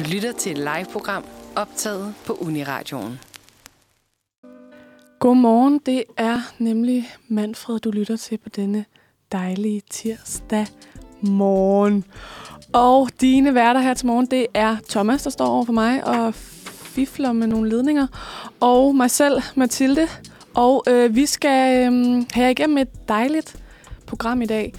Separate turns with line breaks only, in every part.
Du lytter til et live-program optaget på Uniradioen.
Godmorgen, det er nemlig Manfred, du lytter til på denne dejlige tirsdag morgen. Og dine værter her til morgen, det er Thomas, der står over for mig og fifler med nogle ledninger. Og mig selv, Mathilde. Og øh, vi skal øh, have igennem et dejligt program i dag.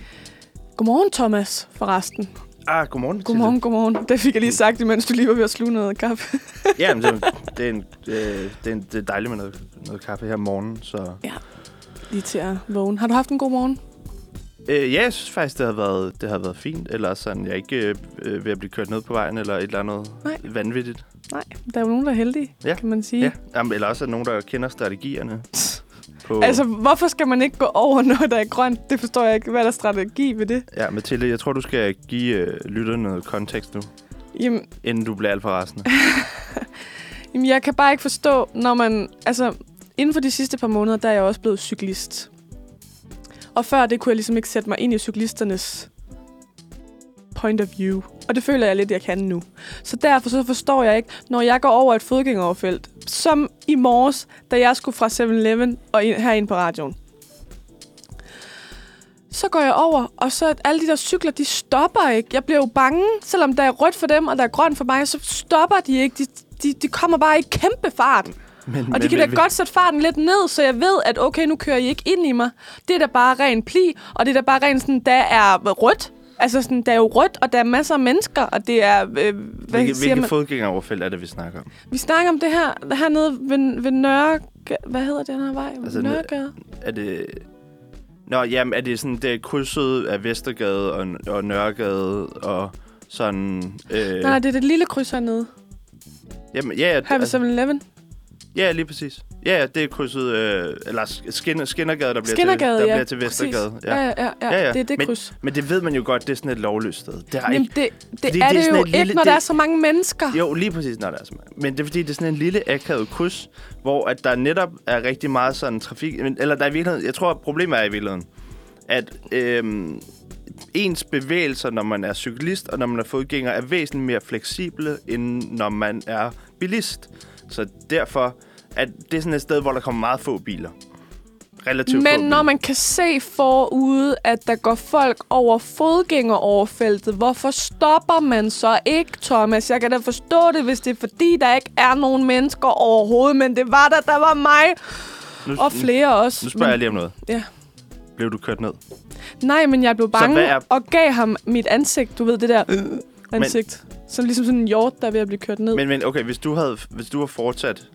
Godmorgen, Thomas, forresten.
Ah, godmorgen.
Godmorgen, godmorgen. Det fik jeg lige sagt, imens du lige var ved at sluge noget kaffe.
ja, men det, det, er en, øh, det, er en, det er dejligt med noget, noget kaffe her om morgenen, så...
Ja, lige til at vågne. Har du haft en god morgen?
Øh, ja, jeg synes faktisk, det har været, det har været fint. Eller sådan, jeg er ikke øh, ved at blive kørt ned på vejen, eller et eller andet
Nej.
vanvittigt.
Nej, der er jo nogen, der er heldige,
Ja.
kan man sige.
Ja, Jamen, eller også er der nogen, der kender strategierne. På,
Altså, hvorfor skal man ikke gå over noget, der er grønt? Det forstår jeg ikke. Hvad er der strategi ved det?
Ja, Mathilde, jeg tror, du skal give øh, lytterne noget kontekst nu,
Jamen,
inden du bliver alt for rasende.
jamen, jeg kan bare ikke forstå, når man... Altså, inden for de sidste par måneder, der er jeg også blevet cyklist. Og før det kunne jeg ligesom ikke sætte mig ind i cyklisternes point of view. Og det føler jeg lidt, jeg kan nu. Så derfor så forstår jeg ikke, når jeg går over et fodgængeroverfelt, som i morges, da jeg skulle fra 7-Eleven og ind, herind på radioen. Så går jeg over, og så alle de der cykler, de stopper ikke. Jeg bliver jo bange, selvom der er rødt for dem, og der er grønt for mig, så stopper de ikke. De, de, de kommer bare i kæmpe fart.
Men,
Og de kan da godt sætte farten lidt ned, så jeg ved, at okay, nu kører I ikke ind i mig. Det er da bare ren pli, og det er da bare ren sådan, der er rødt. Altså sådan, der er jo rødt, og der er masser af mennesker, og det er... Øh, hvad
Hvilke,
siger
hvilke
man?
fodgængeroverfelt er det, vi snakker om?
Vi snakker om det her hernede ved, ved Nørre... Hvad hedder den her vej?
Altså,
Altså, Nørregade?
Er det... Nå, jamen, er det sådan, det er krydset af Vestergade og, og Nørregade og sådan... Øh,
Nej, det er det lille kryds hernede.
Jamen, ja, ja,
Her ved
altså,
7-Eleven.
Ja, lige præcis. Ja, ja, det er krydset... Øh, eller sk- skinner, Skinnergade, der bliver,
Skinnergade,
til, der
ja.
bliver til Vestergade.
Ja, ja, ja, ja,
Ja, ja.
Det er det
Men-
kryds.
Men det ved man jo godt, det er sådan et lovløst sted. Det har
Jamen,
ikke...
det, det, er
det er
det
sådan
jo ikke,
lille-
når
det-
der er så mange mennesker.
Jo, lige præcis, når der er så mange. Men det er fordi, det er sådan en lille akavet kryds, hvor at der netop er rigtig meget sådan trafik... Eller der er i virkeligheden... Jeg tror, problemet er i virkeligheden, at øhm, ens bevægelser, når man er cyklist og når man er fodgænger, er væsentligt mere fleksible, end når man er bilist. Så derfor at det er sådan et sted, hvor der kommer meget få biler. Relativt få
Men
biler.
når man kan se forude, at der går folk over fodgængeroverfeltet, hvorfor stopper man så ikke, Thomas? Jeg kan da forstå det, hvis det er fordi, der ikke er nogen mennesker overhovedet, men det var der, der var mig
nu,
og flere også.
Nu spørger jeg
men,
lige om noget.
Ja.
Blev du kørt ned?
Nej, men jeg blev bange
er-
og gav ham mit ansigt. Du ved, det der øh, ansigt. Som ligesom sådan en hjort, der er ved at blive kørt ned.
Men, men okay, hvis du havde, hvis du var fortsat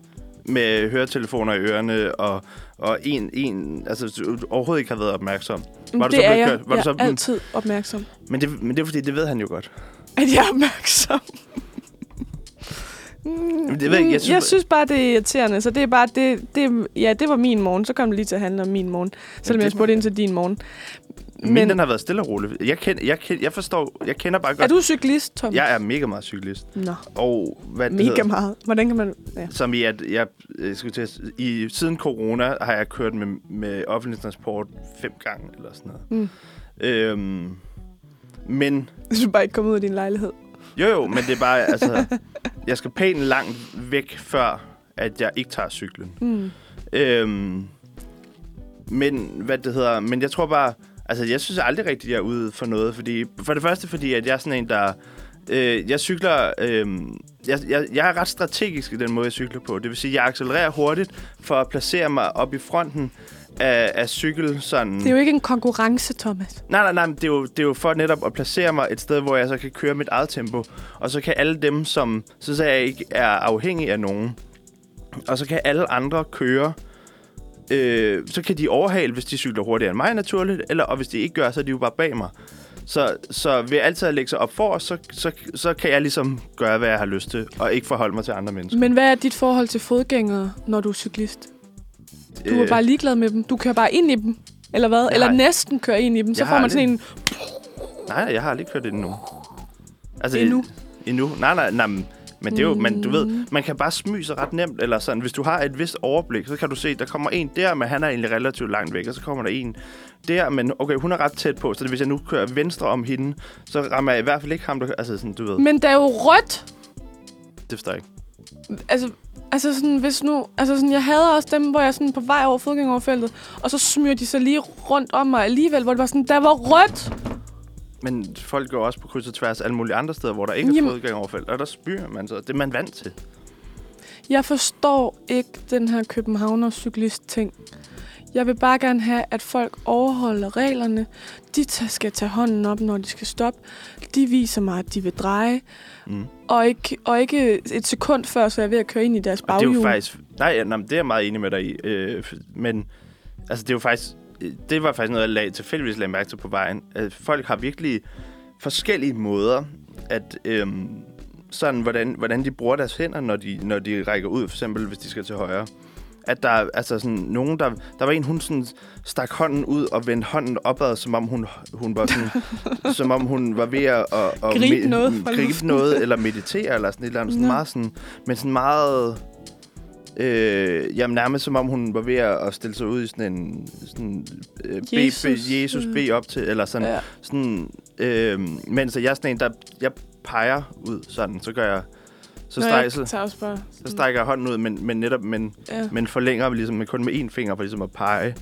med høretelefoner i ørerne og, og en, en, altså du overhovedet ikke har været opmærksom. Var du
det
så
er jeg.
kørt? Var
jeg
du så,
er altid opmærksom.
men, det, men det er fordi, det ved han jo godt.
At jeg er opmærksom. Mm,
det ved jeg jeg synes-
jeg synes bare, det er irriterende. Så det er bare, det, det, ja, det var min morgen. Så kom det lige til at handle om min morgen. Selvom
det-
jeg spurgte ind til din morgen.
Men,
Men-
den har været stille og rolig. Jeg, kend, jeg, kend, jeg forstår, jeg kender bare
Er
godt...
du cyklist, Tom?
Jeg er mega meget cyklist.
Nå,
Og hvad det
mega
hedder,
meget. Hvordan kan man... Ja.
Som i, at jeg, jeg skulle til at, i, siden corona har jeg kørt med, med offentlig transport fem gange eller sådan noget.
Mm.
Øhm, men
du bare ikke kommer ud af din lejlighed.
Jo, jo, men det er bare, altså... Jeg skal pænt langt væk, før at jeg ikke tager cyklen.
Mm.
Øhm, men, hvad det hedder... Men jeg tror bare... Altså, jeg synes aldrig rigtigt, jeg er ude for noget. Fordi, for det første, fordi at jeg er sådan en, der... Øh, jeg cykler... Øh, jeg, jeg, jeg er ret strategisk i den måde, jeg cykler på. Det vil sige, at jeg accelererer hurtigt for at placere mig op i fronten af, af cykel sådan...
Det er jo ikke en konkurrence, Thomas.
Nej, nej, nej, det er, jo, det er jo for netop at placere mig et sted, hvor jeg så kan køre mit eget tempo. Og så kan alle dem, som så så jeg ikke er afhængig af nogen, og så kan alle andre køre, øh, så kan de overhale, hvis de cykler hurtigere end mig naturligt, eller, og hvis de ikke gør, så er de jo bare bag mig. Så, så ved altid at lægge sig op for, så, så, så kan jeg ligesom gøre, hvad jeg har lyst til, og ikke forholde mig til andre mennesker.
Men hvad er dit forhold til fodgængere, når du er cyklist? Du er
Øh,
bare ligeglad med dem. Du kører bare ind i dem. Eller hvad?
Jeg
Eller næsten kører ind i dem. Så
Jeg
får man sådan en...
Nej, jeg har aldrig kørt det endnu. Altså,
Endnu?
Endnu? Nej, nej, nej. Men det er jo, mm. men du ved,
Mm.
man kan bare smyge sig ret nemt, eller sådan, hvis du har et vist overblik, så kan du se, der kommer en der, men han er egentlig relativt langt væk, og så kommer der en der, men okay, hun er ret tæt på, så hvis jeg nu kører venstre om hende, så rammer jeg i hvert fald ikke ham, der, altså sådan, du ved.
Men der er jo rødt.
Det forstår jeg ikke.
Altså, altså sådan, hvis nu... Altså sådan, jeg hader også dem, hvor jeg sådan på vej over fodgængoverfeltet, og så smyrer de sig lige rundt om mig alligevel, hvor det var sådan, der var rødt!
Men folk går også på kryds og tværs alle mulige andre steder, hvor der ikke er
Jamen-
fodgængeroverfelt. Og der spyrer man så. Det er man vant til.
Jeg forstår ikke den her københavner cyklist ting. Jeg vil bare gerne have, at folk overholder reglerne. De skal tage hånden op, når de skal stoppe. De viser mig, at de vil dreje.
Mm.
Og ikke, og ikke et sekund før, så er jeg ved at køre ind i deres
Og det er
baghjul.
jo faktisk... Nej, nej, det er jeg meget enig med dig i. Øh, men altså, det er jo faktisk... øh, Det var faktisk noget, jeg lag, tilfældigvis lagde mærke til på vejen. At folk har virkelig forskellige måder at... Øhm, sådan, hvordan, hvordan de bruger deres hænder, når de, når de rækker ud, for eksempel hvis de skal til højre. At der er altså sådan nogen, der... Der var en, hun sådan stak hånden ud og vendte hånden opad, som om hun, hun var sådan... som om hun var ved at... at,
Gribe noget
gribe noget, eller meditere, eller sådan et eller andet. Sådan
Nå.
meget sådan... Men sådan meget... Øh, jamen nærmest som om hun var ved at stille sig ud i sådan en sådan, øh, Jesus,
Jesus,
be, Jesus
øh.
bed op til, eller sådan,
Ja.
sådan øh, mens jeg er sådan en, der jeg peger ud sådan, så gør jeg, så,
jeg
så,
bare...
så strækker jeg hånden ud, men, men netop, men,
Ja.
men forlænger ligesom, med kun med én finger for ligesom at pege.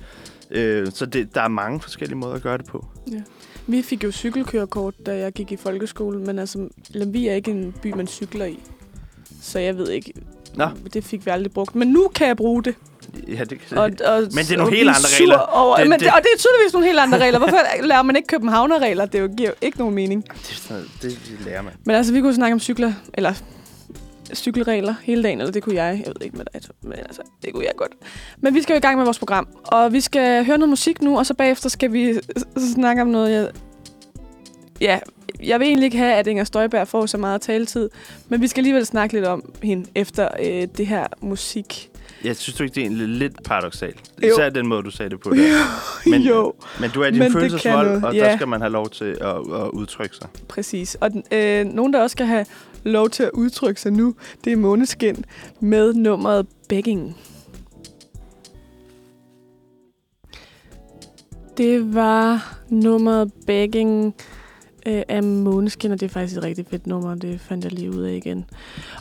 Øh, så det, der er mange forskellige måder at gøre det på.
Vi fik jo cykelkørekort, da jeg gik i folkeskole, men altså, Lemvig er ikke en by, man cykler i. Så jeg ved ikke,
Nå.
det fik vi aldrig brugt. Men nu kan jeg bruge det.
Ja, det,
Og, og,
Men det er nogle
og
helt andre regler.
Over,
Det-
men
det-
det, og det er tydeligvis nogle helt andre regler. Hvorfor lærer man ikke københavnerregler? Det jo- giver jo ikke nogen mening.
det, det, det lærer man.
Men altså, vi kunne snakke om cykler, eller cykelregler hele dagen, eller det kunne jeg. Jeg ved ikke med dig, men altså, det kunne jeg godt. Men vi skal jo i gang med vores program, og vi skal høre noget musik nu, og så bagefter skal vi snakke om noget, jeg... Ja, jeg vil egentlig ikke have, at Inger Støjberg får så meget taletid, men vi skal alligevel snakke lidt om hende efter øh, det her musik.
Jeg synes du ikke, det er egentlig lidt paradoxalt?
Jo.
Især den måde, du sagde det på. Der. Men-
jo,
Men du er din følelsesvold, og
ja.
der skal man have lov til at, at udtrykke sig.
præcis. Og øh, nogen, der også skal have lov til at udtrykke sig nu, det er Måneskin med nummeret Begging. Det var nummeret Begging øh, af Måneskin, og det er faktisk et rigtig fedt nummer, det fandt jeg lige ud af igen.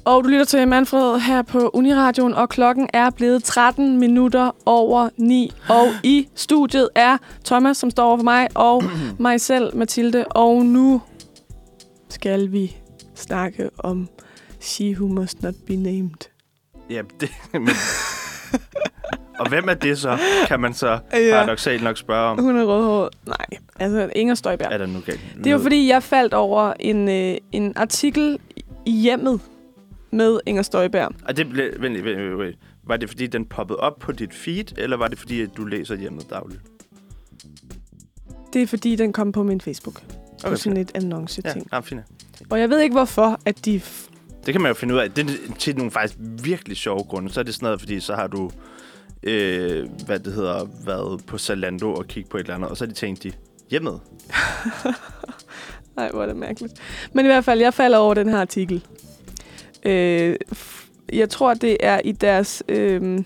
Og du lytter til Manfred her på Uniradioen, og klokken er blevet 13 minutter over 9. Og i studiet er Thomas, som står over for mig, og mig selv, Mathilde. Og nu skal vi snakke om She Who Must Not Be Named.
Ja, det, men... og hvem er det så, kan man så
Ja.
paradoxalt nok spørge om?
Hun er rødhåret. Nej, altså Inger Støjberg.
Er der nu galt?
Det er jo fordi, jeg faldt over en, øh, en artikel i hjemmet med Inger Støjberg.
Og det blev, vent, vent, vent, vent. Var det fordi, den poppede op på dit feed, eller var det fordi, at du læser hjemmet dagligt?
Det er fordi, den kom på min Facebook. Okay, på sådan
fint.
et annonce-ting.
Ja, ah, fint.
Og jeg ved ikke, hvorfor, at de...
Det kan man jo finde ud af. Det er til nogle faktisk virkelig sjove grunde. Så er det sådan noget, fordi så har du, øh, hvad det hedder, været på Zalando og kigge på et eller andet, og så har de tænkt, de, hjemmet.
Nej, hvor er det mærkeligt. Men i hvert fald, jeg falder over den her artikel. Øh, jeg tror, det er i deres øh,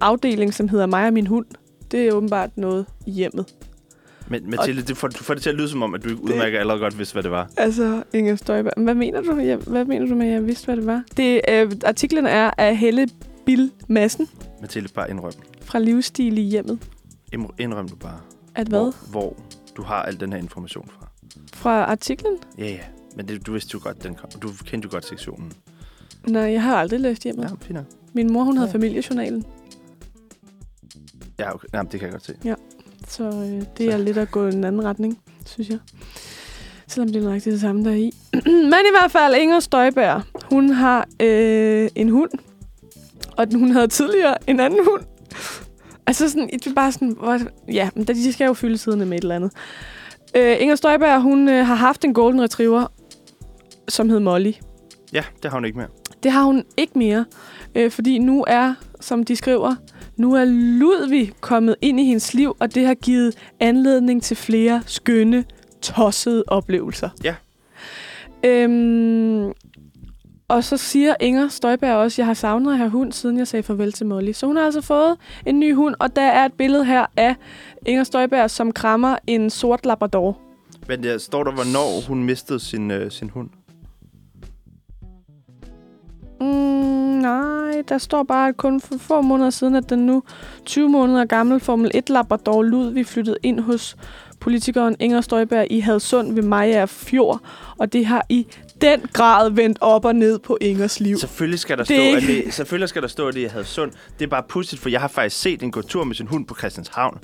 afdeling, som hedder Mig og min hund. Det er åbenbart noget i hjemmet.
Men Mathilde, det får, du får det til at lyde som om, at du ikke udmærker allerede godt vidste, hvad det var.
Altså, Inger Støjberg. Hvad mener du, jeg, hvad mener du med, at jeg vidste, hvad det var? Det, øh, artiklen er af Helle Bill Madsen
Mathilde, bare indrøm.
fra Livsstil i hjemmet.
Indrøm- du bare.
At hvad?
Hvor, hvor du har al den her information fra.
Fra artiklen?
Ja, ja. Men det, du vidste jo godt, den kom. Du kendte jo godt sektionen.
Nej, jeg har aldrig læst hjemmet.
Ja,
Ja.
fint.
Min mor, hun havde
Ja.
familiejournalen.
Ja, okay. Jamen, det kan jeg godt se.
Så øh, det er
Så.
lidt at gå i en anden retning, synes jeg. Selvom det er nøjagtigt det samme, der er i. Men i hvert fald, Inger Støjberg, hun har øh, en hund. Og den- hun havde tidligere en anden hund. Altså sådan, det er bare sådan, hvor, ja, men de skal jo fylde siderne med et eller andet. Øh, Inger Støjberg, hun øh, har haft en golden retriever, som hed Molly.
Ja, det har hun ikke mere.
Det har hun ikke mere, øh, fordi nu er, som de skriver, nu er Ludvig kommet ind i hendes liv, og det har givet anledning til flere skønne, tossede oplevelser.
Ja.
Øhm, og så siger Inger Støjberg også, jeg har savnet at have hund, siden jeg sagde farvel til Molly. Så hun har altså fået en ny hund, og der er et billede her af Inger Støjberg, som krammer en sort labrador.
Men der står der, hvornår hun mistede sin, øh, sin hund.
Nej, der står bare, at kun for få måneder siden, at den nu 20 måneder gamle Formel 1 Labrador Ludvig flyttede ind hos politikeren Inger Støjberg i Hadsund ved Maja Fjord, og det har i den grad vendt op og ned på Ingers liv.
Selvfølgelig skal der
Det
stå, at det, selvfølgelig skal der stå, at det er Hadsund. Det er bare pudsigt, for jeg har faktisk set en gå tur med sin hund på Christianshavn.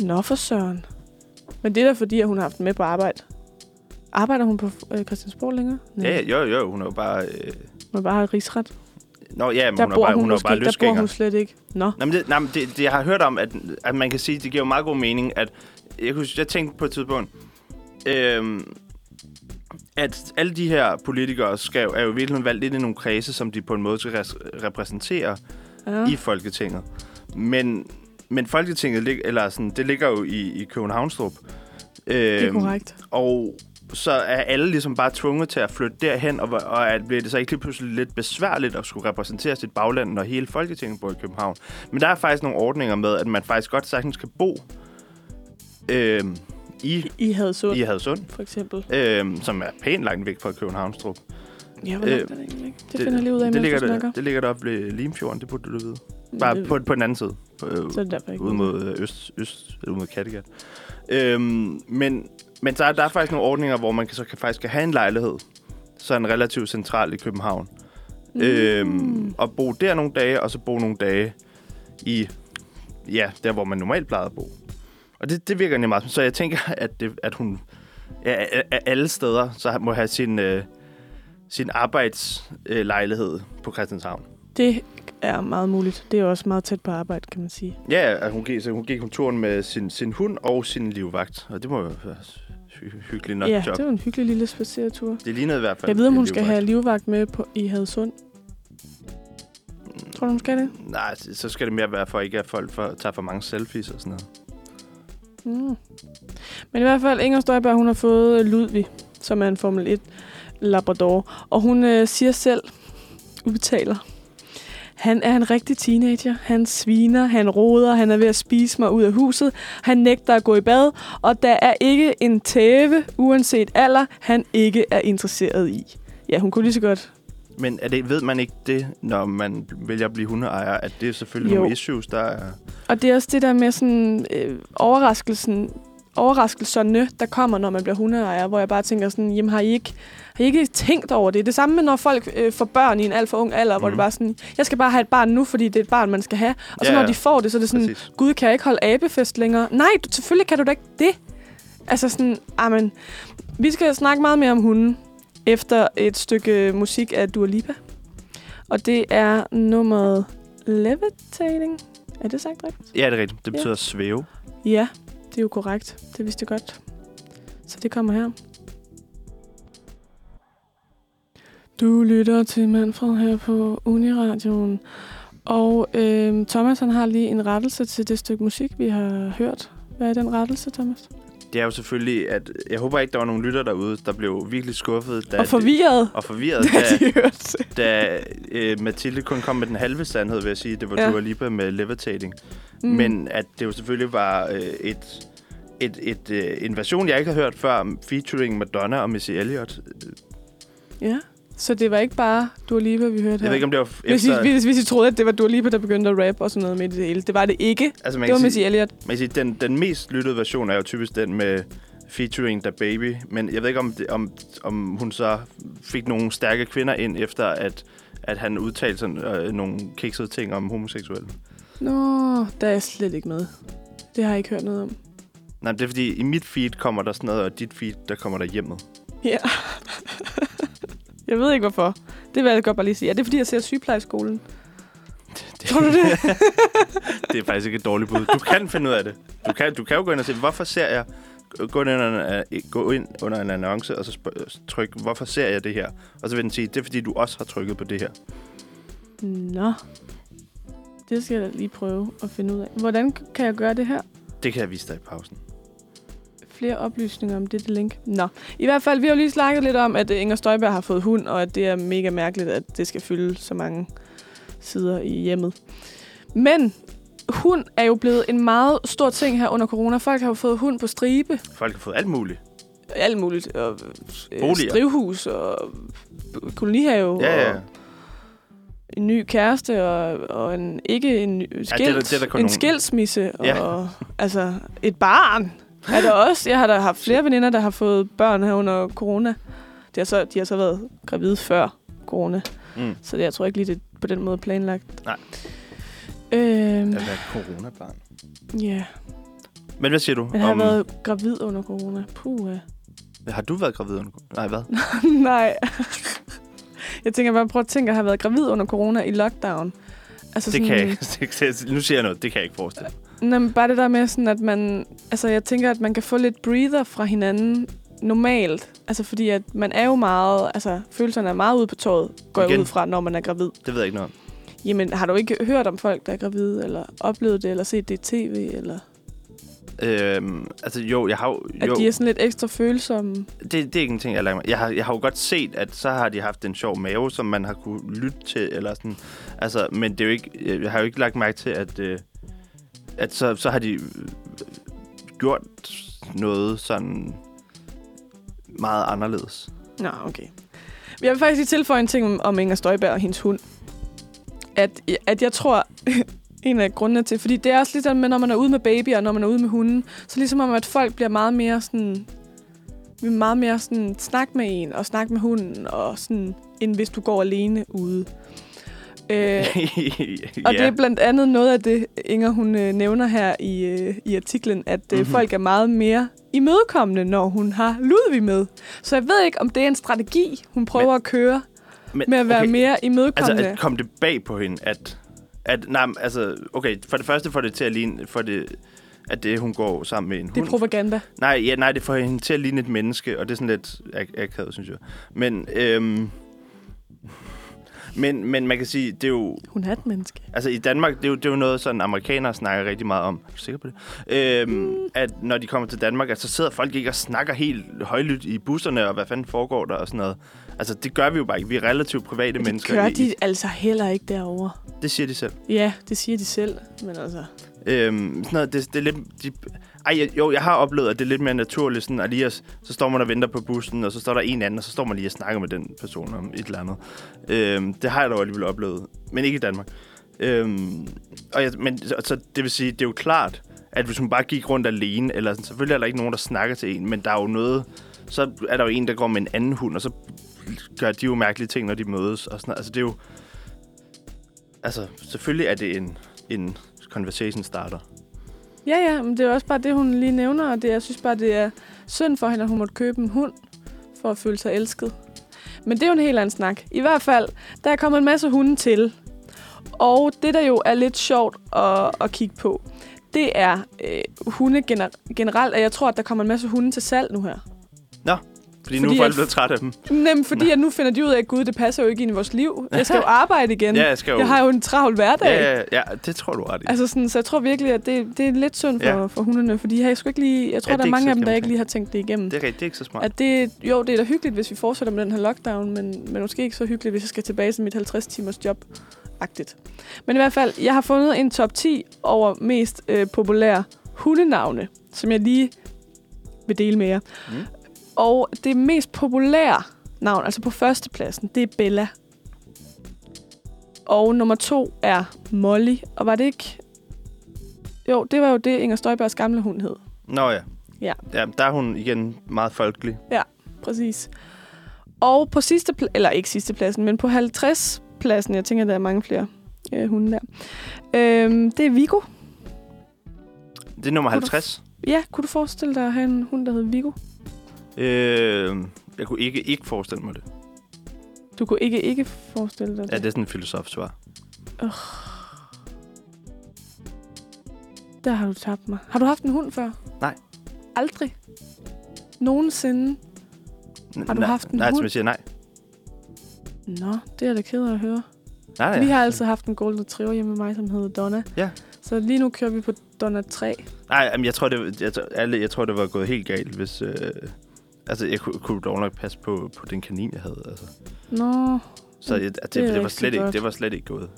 Nå for søren. Men det er da fordi, at hun har haft med på arbejde. Arbejder hun på øh, Christiansborg længere?
Ja, ja, jo, jo, hun er jo bare... Øh...
Hun er bare rigsret.
Nå, ja, men
Der
hun er
bor
bare,
hun,
hun er bare
ikke. Der bor hun slet ikke. Nå.
Nej, men det, nej, men det, det, jeg har hørt om, at, at man kan sige, det giver jo meget god mening, at jeg, kunne, jeg tænkte på et tidspunkt, øhm, at alle de her politikere skal, er jo i virkeligheden valgt ind i nogle kredse, som de på en måde skal res- repræsentere
Ja.
i Folketinget. Men, men Folketinget, lig, eller sådan, det ligger jo i, i Københavnstrup.
det er
Øhm,
korrekt.
og så er alle ligesom bare tvunget til at flytte derhen, og, og at bliver det så ikke lige pludselig lidt besværligt at skulle repræsentere sit bagland, når hele Folketinget bor i København. Men der er faktisk nogle ordninger med, at man faktisk godt sagtens kan bo øhm, i,
I Hadsund,
i Hadsund,
for eksempel.
øhm, som er pænt langt væk fra Københavnstrup.
Ja, hvor langt
Øh,
er det egentlig? ikke? Det, finder jeg lige ud af,
det ligger, der, det ligger deroppe ved Limfjorden, det burde du vide. Bare
det,
på, på den anden side. På, øh,
så er det derfor ikke.
ud mod øh, øst, øst ud mod Kattegat. Øhm, men men der, er- der er faktisk nogle ordninger, hvor man kan, så kan, faktisk kan have en lejlighed, så en relativt central i København. Mm. Øhm, og bo der nogle dage, og så bo nogle dage i, ja, der hvor man normalt plejede at bo. Og det, det virker nemlig meget. Så jeg tænker, at, det, at hun ja, af, af alle steder så må have sin, øh, sin arbejdslejlighed på Christianshavn.
Det er meget muligt. Det er også meget tæt på arbejde, kan man sige.
Ja, hun gik, så hun gik turen med sin, sin hund og sin livvagt. Og det må jo hy- hyggeligt nok
ja,
job.
det var en hyggelig lille spaceretur.
Det lignede i hvert fald
Jeg ved, om hun skal
livvagt.
have livvagt med på, i Hadsund. Tror du, hun skal det?
Nej, så skal det mere være for ikke, at folk for, tager for mange selfies og sådan noget.
Mm. Men i hvert fald, Inger Støjberg, hun har fået Ludvig, som er en Formel 1 Labrador. Og hun øh, siger selv, udtaler, han er en rigtig teenager. Han sviner, han roder, han er ved at spise mig ud af huset. Han nægter at gå i bad, og der er ikke en tæve, uanset alder, han ikke er interesseret i. Ja, hun kunne lige så godt.
Men er det, ved man ikke det, når man vælger at blive hundeejer, at det er selvfølgelig
Jo.
nogle issues, der er...
Og det er også det der med sådan øh, overraskelsen, overraskelserne, der kommer, når man bliver hundeejer, hvor jeg bare tænker sådan, jamen har I ikke, har I ikke tænkt over det? Det er samme med, når folk øh, får børn i en alt for ung alder, mm. hvor det
Mhm.
bare sådan, jeg skal bare have et barn nu, fordi det er et barn, man skal have. Og så
Ja,
når
ja.
de får det, så er det sådan,
Præcis.
gud, kan jeg ikke holde abefest længere? Nej, du, selvfølgelig kan du da ikke det. Altså sådan, amen. Vi skal snakke meget mere om hunden efter et stykke musik af Dua Lipa. Og det er nummeret Levitating. Er det sagt rigtigt?
Ja, det er rigtigt. Det
Ja.
betyder svæve.
Ja, det er jo korrekt. Det vidste jeg godt. Så det kommer her. Du lytter til Manfred her på Uniradioen. Og øh, Thomas han har lige en rettelse til det stykke musik, vi har hørt. Hvad er den rettelse, Thomas?
Det er jo selvfølgelig, at... Jeg håber ikke, der var nogen lytter derude, der blev virkelig skuffet. Da
og forvirret,
og forvirret,
da
da,
det.
da øh, Mathilde kun kom med den halve sandhed, vil jeg sige. Det var
Ja.
Dua Lipa med Levitating.
Mm.
Men at det jo selvfølgelig var øh, et, et, et, øh, en version, jeg ikke har hørt før, featuring Madonna og Missy Elliott.
Ja, så det var ikke bare Dua Lipa, vi hørte her.
Jeg ved ikke, om det var f-
hvis, I,
efter...
hvis, hvis I troede, at det var Dua Lipa, der begyndte at rap og sådan noget med det hele. Det var det ikke.
altså, man
Det var Missy Elliott.
man kan sige, den, den mest lyttede version er jo typisk den med featuring Da Baby. Men jeg ved ikke, om, det, om, om hun så fik nogle stærke kvinder ind, efter at, at han udtalte sådan, øh, nogle kiksede ting om homoseksuelle.
Nå, der er jeg slet ikke med. Det har jeg ikke hørt noget om.
Nej, det er fordi, i mit feed kommer der sådan noget, og dit feed, der kommer der hjemmet.
Ja. jeg ved ikke, hvorfor. Det vil jeg godt bare lige sige. Er det, fordi jeg ser sygeplejeskolen?
Det,
Tror du det?
det er faktisk ikke et dårligt bud. Du kan finde ud af det. Du kan, du kan jo gå ind og se, hvorfor ser jeg... Gå ind, under, en- gå ind under en annonce, og så spørg, tryk, hvorfor ser jeg det her? Og så vil den sige, det er fordi, du også har trykket på det her.
Nå. Det skal jeg lige prøve at finde ud af. Hvordan kan jeg gøre det her?
Det kan jeg vise dig i pausen.
Flere oplysninger om dette link. Nå. I hvert fald, vi har jo lige snakket lidt om, at øh, Inger Støjberg har fået hund, og at det er mega mærkeligt, at det skal fylde så mange sider i hjemmet. Men hund er jo blevet en meget stor ting her under corona. Folk har jo fået hund på stribe.
Folk har fået alt muligt.
alt muligt. Og, øh,
Boliger.
drivhus og kolonihave.
Ja, ja.
Og, en ny kæreste og, og en, ikke en skilt,
det er det er
en skilsmisse
Ja.
og altså et barn. Er der også? Jeg har da haft flere veninder, der har fået børn her under corona. De har så, de har så været gravide før corona,
Mm.
så det, jeg tror ikke lige, det er på den måde planlagt.
Nej.
Øhm,
At være coronabarn.
ja,
Men hvad siger du?
men har jeg været gravid under corona? Puh,
Har du været gravid? under- Nej, hvad?
Nej. Jeg tænker bare, prøv at tænke at have været gravid under corona i lockdown. Altså
Det kan jeg ikke. Det kan- Nu siger jeg noget. Det kan jeg ikke forestille
Nej, men bare det der med sådan, at man... Altså, jeg tænker, at man kan få lidt breather fra hinanden normalt. Altså, fordi at man er jo meget... Altså, følelserne er meget ude på tøjet, går jeg
Igen.
ud fra, når man er gravid.
Det ved jeg ikke noget om.
Jamen, har du ikke hørt om folk, der er gravide, eller oplevet det, eller set det i tv, eller
Øhm, altså jo, jeg har jo...
at de er sådan lidt ekstra følsomme?
det, det er ikke en ting, jeg lader mig. Jeg har, jeg har jo godt set, at så har de haft en sjov mave, som man har kunne lytte til, eller sådan. Altså, men det er jo ikke, jeg har jo ikke lagt mærke til, at, øh, at så, så har de øh, gjort noget sådan meget anderledes.
Nå, okay. Jeg vil faktisk lige tilføje en ting om, Inger Støjberg og hendes hund. At, at jeg tror, en af grundene til, fordi det er også ligesom når man er ude med babyer, og når man er ude med hunden, så ligesom om, at folk bliver meget mere sådan, vil meget mere sådan snak med en, og snak med hunden, og sådan, end hvis du går alene ude. Øh, og det er blandt andet noget af det, Inger hun øh, nævner her i, øh, i artiklen, at øh,
Mhm.
mm-hmm. folk er meget mere imødekommende, når hun har Ludvig med. Så jeg ved ikke, om det er en strategi, hun prøver
Men-
at køre
men,
med at være mere imødekommende.
Altså, at kom det bag på hende, at... at nej, altså, okay, for det første får det til at ligne, for det, at det, hun går sammen med en
det er
hund.
propaganda.
Nej, ja, nej, det får hende til at ligne et menneske, og det er sådan lidt ak- akavet, synes jeg. Men, øhm, men, men man kan sige, det er jo...
Hun er et menneske.
Altså i Danmark, det er jo, det er jo noget, sådan amerikanere snakker rigtig meget om. Er du sikker på det? Øhm,
Mm.
At når de kommer til Danmark, at så sidder folk ikke og snakker helt højlydt i busserne, og hvad fanden foregår der og sådan noget. Altså det gør vi jo bare ikke. Vi er relativt private
Det
mennesker.
gør
i-
de altså heller ikke derovre.
Det siger de selv.
Ja, det siger de selv, men altså...
Øhm, sådan noget, det, det er lidt... De, ej, jeg- jo, jeg har oplevet, at det er lidt mere naturligt, sådan, at lige at, så står man og venter på bussen, og så står der en anden, og så står man lige og snakker med den person om et eller andet. Øhm, det har jeg dog alligevel oplevet, men ikke i Danmark. Øhm, og jeg, men, så, så det vil sige, det er jo klart, at hvis hun bare gik rundt alene, eller sådan, selvfølgelig er der ikke nogen, der snakker til en, men der er jo noget, så er der jo en, der går med en anden hund, og så gør de jo mærkelige ting, når de mødes. Og sådan, altså, det er jo... Altså, selvfølgelig er det en, en conversation starter.
Ja, ja, men det er også bare det, hun lige nævner, og det, jeg synes bare, det er synd for hende, at hun måtte købe en hund for at føle sig elsket. Men det er jo en helt anden snak. I hvert fald, der er kommet en masse hunde til. Og det, der jo er lidt sjovt at, at kigge på, det er øh, hunde gener- generelt, og jeg tror, at der kommer en masse hunde til salg nu her. Nå.
Fordi,
Fordi
nu er folk blevet trætte af dem.
Nem, fordi at nu finder de ud af, at gud, det passer jo ikke ind i vores liv. Jeg skal jo arbejde igen.
Ja, jeg skal jo...
Jeg har jo en travl hverdag.
ja, ja, ja, det tror du ret i.
Altså sådan, så jeg tror virkelig, at det, det er lidt synd for,
Ja.
for hundene, for de har sgu ikke lige, jeg tror,
Ja,
der
er
mange af dem, der ikke lige har tænkt det igennem.
Det er rigtigt, det er ikke så smart.
At det, jo, det er da hyggeligt, hvis vi fortsætter med den her lockdown, men, men måske ikke så hyggeligt, hvis jeg skal tilbage til mit 50-timers job. Agtigt. Men i hvert fald, jeg har fundet en top 10 over mest øh, populære hundenavne, som jeg lige vil dele med jer.
Mm.
Og det mest populære navn, altså på førstepladsen, det er Bella. Og nummer to er Molly. Og var det ikke... Jo, det var jo det, Inger Støjbergs gamle hund hed.
Nå ja.
Ja.
ja. Der er hun igen meget folkelig.
Præcis. Og på sidste pl- eller ikke sidste pladsen, men på 50 pladsen, jeg tænker, der er mange flere øh, hunde der. Øhm, det er Vigo.
Det er nummer
Kunne du-
50.
Ja, kunne du forestille dig at have en hund, der hed Vigo?
Øh, jeg kunne ikke, ikke forestille mig det.
Du kunne ikke ikke forestille dig det?
Ja, det er sådan en filosofsvar.
Der har du tabt mig. Har du haft en hund før?
Nej.
Aldrig? Nogensinde? Har du
nej,
haft en
nej,
hund?
som jeg siger, nej.
Nå, det er jeg da ked af at høre.
Nej,
Ja.
nej.
Vi har altid haft en golden retriever hjemme med mig, som hedder Donna.
Ja.
Så lige nu kører vi på Donna 3.
Nej, jeg tror, det, jeg, alle, jeg tror, det var gået helt galt, hvis... Øh, altså, jeg kunne, kunne dog nok passe på, på den kanin, jeg havde. Altså.
Nå,
Så jeg, det,
det
det,
er
det, var slet ikke, det var slet ikke gået.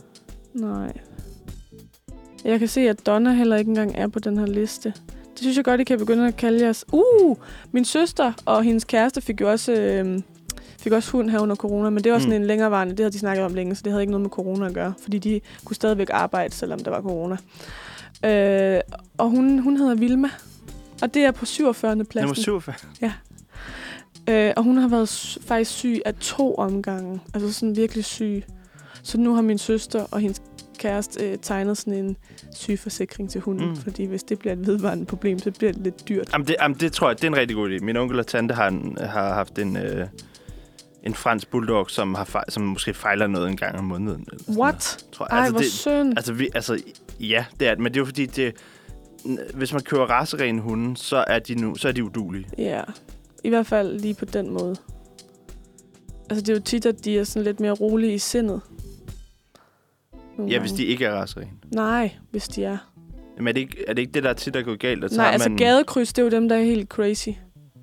nej. Jeg kan se, at Donna heller ikke engang er på den her liste. Det synes jeg godt, I kan begynde at kalde jeres. Uh, min søster og hendes kæreste fik jo også øh, fik også hund her under corona, men det var sådan
Mm.
en længerevarende, det havde de snakket om længe, så det havde ikke noget med corona at gøre, fordi de kunne stadigvæk arbejde, selvom der var corona. Øh, og hun, hun hedder Vilma, og det er på 47.
Nummer
pladsen.
47.
Øh, og hun har været sy- faktisk syg af to omgange. Altså sådan virkelig syg. Så nu har min søster og hendes kæreste øh, tegnet sådan en sygeforsikring til hunden.
Mm.
Fordi hvis det bliver et vedvarende problem, så bliver det lidt dyrt.
Jamen det, jamen, det tror jeg, det er en rigtig god idé. Min onkel og tante har, en, har haft en, øh, en fransk bulldog, som, har fej, som måske fejler noget en gang om måneden. eller sådan noget,
What?
Tror jeg.
Ej,
altså,
hvor
det,
synd.
altså, vi, altså, ja, det er det, men det er jo fordi, det, hvis man kører racerene hunde, så er de nu så er de udulige.
Ja, i hvert fald lige på den måde. Altså det er jo tit, at de er sådan lidt mere rolige i sindet. Nogle
Ja, hvis de ikke er racerene.
Nej, hvis de er.
Men er det, ikke, er det ikke det, der tit er gået galt? At
Nej, altså
man...
gadekryds, det er jo dem, der er helt crazy.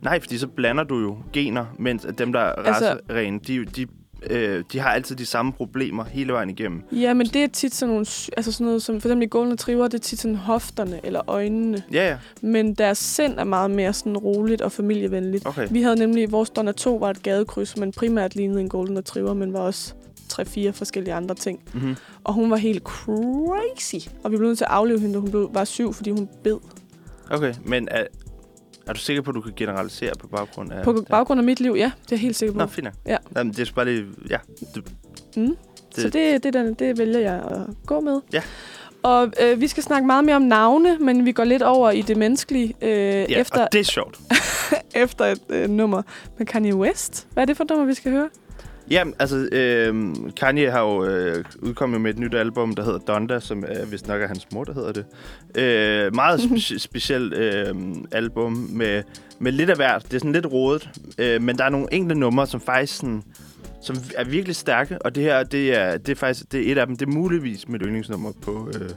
Nej, fordi så blander du jo gener, mens at dem, der er
Altså-
racerene, de, de, øh, de har altid de samme problemer hele vejen igennem.
Ja, men det er tit sådan nogle, altså sådan noget som, for eksempel i Golden Retriever, det er tit sådan hofterne eller øjnene.
Ja, ja.
Men deres sind er meget mere sådan roligt og familievenligt.
Okay.
Vi havde nemlig, vores Donna 2 var et gadekryds, men primært lignede en Golden Retriever, men var også tre-fire forskellige andre ting.
Mm-hmm.
Og hun var helt crazy. Og vi blev nødt til at aflive hende, da hun blev, var syv, fordi hun bed.
Okay, men er, er du sikker på, at du kan generalisere på baggrund af...
På baggrund af mit liv, ja, det er jeg helt sikker på.
Nå, fint.
Ja.
Jamen, det er bare lige... Ja, du,
Mm.
Det-
Så det, det, det, det vælger jeg at gå med.
Ja.
Og øh, vi skal snakke meget mere om navne, men vi går lidt over i det menneskelige øh,
ja
efter,
og det er sjovt.
efter et øh, nummer med Kanye West. Hvad er det for et nummer, vi skal høre?
Jamen, altså, øh, Kanye har jo øh, udkommet med et nyt album, der hedder Donda, som er, vist nok er hans mor, der hedder det. Øh, meget spe- specielt øh, album med, med lidt af hvert. Det er sådan lidt rodet, øh, men der er nogle enkelte numre, som faktisk sådan, som er virkelig stærke, og det her, det er, det er faktisk det er et af dem. Det er muligvis mit yndlingsnummer på... Øh,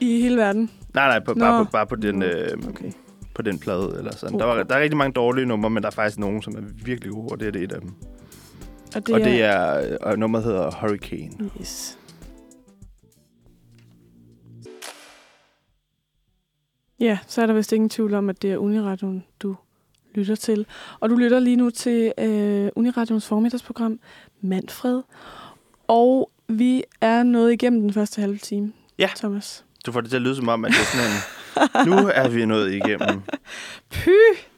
I hele verden.
nej, nej, på,
Nå.
bare, på, bare på den... Øh,
okay.
på den plade. Eller sådan. Der, var, der er rigtig mange dårlige numre, men der er faktisk nogle, som er virkelig gode, og det er det et af dem.
Og
Det og det er, og nummeret hedder Hurricane.
Yes. Ja, så er der vist ingen tvivl om, at det er Uniradioen, du lytter til. Og du lytter lige nu til øh, Uniradions formiddagsprogram Manfred. Og vi er nået igennem den første halve time,
Ja.
Thomas.
Du får det til at lyde som om, at det er sådan en... nu er vi nået igennem.
Py,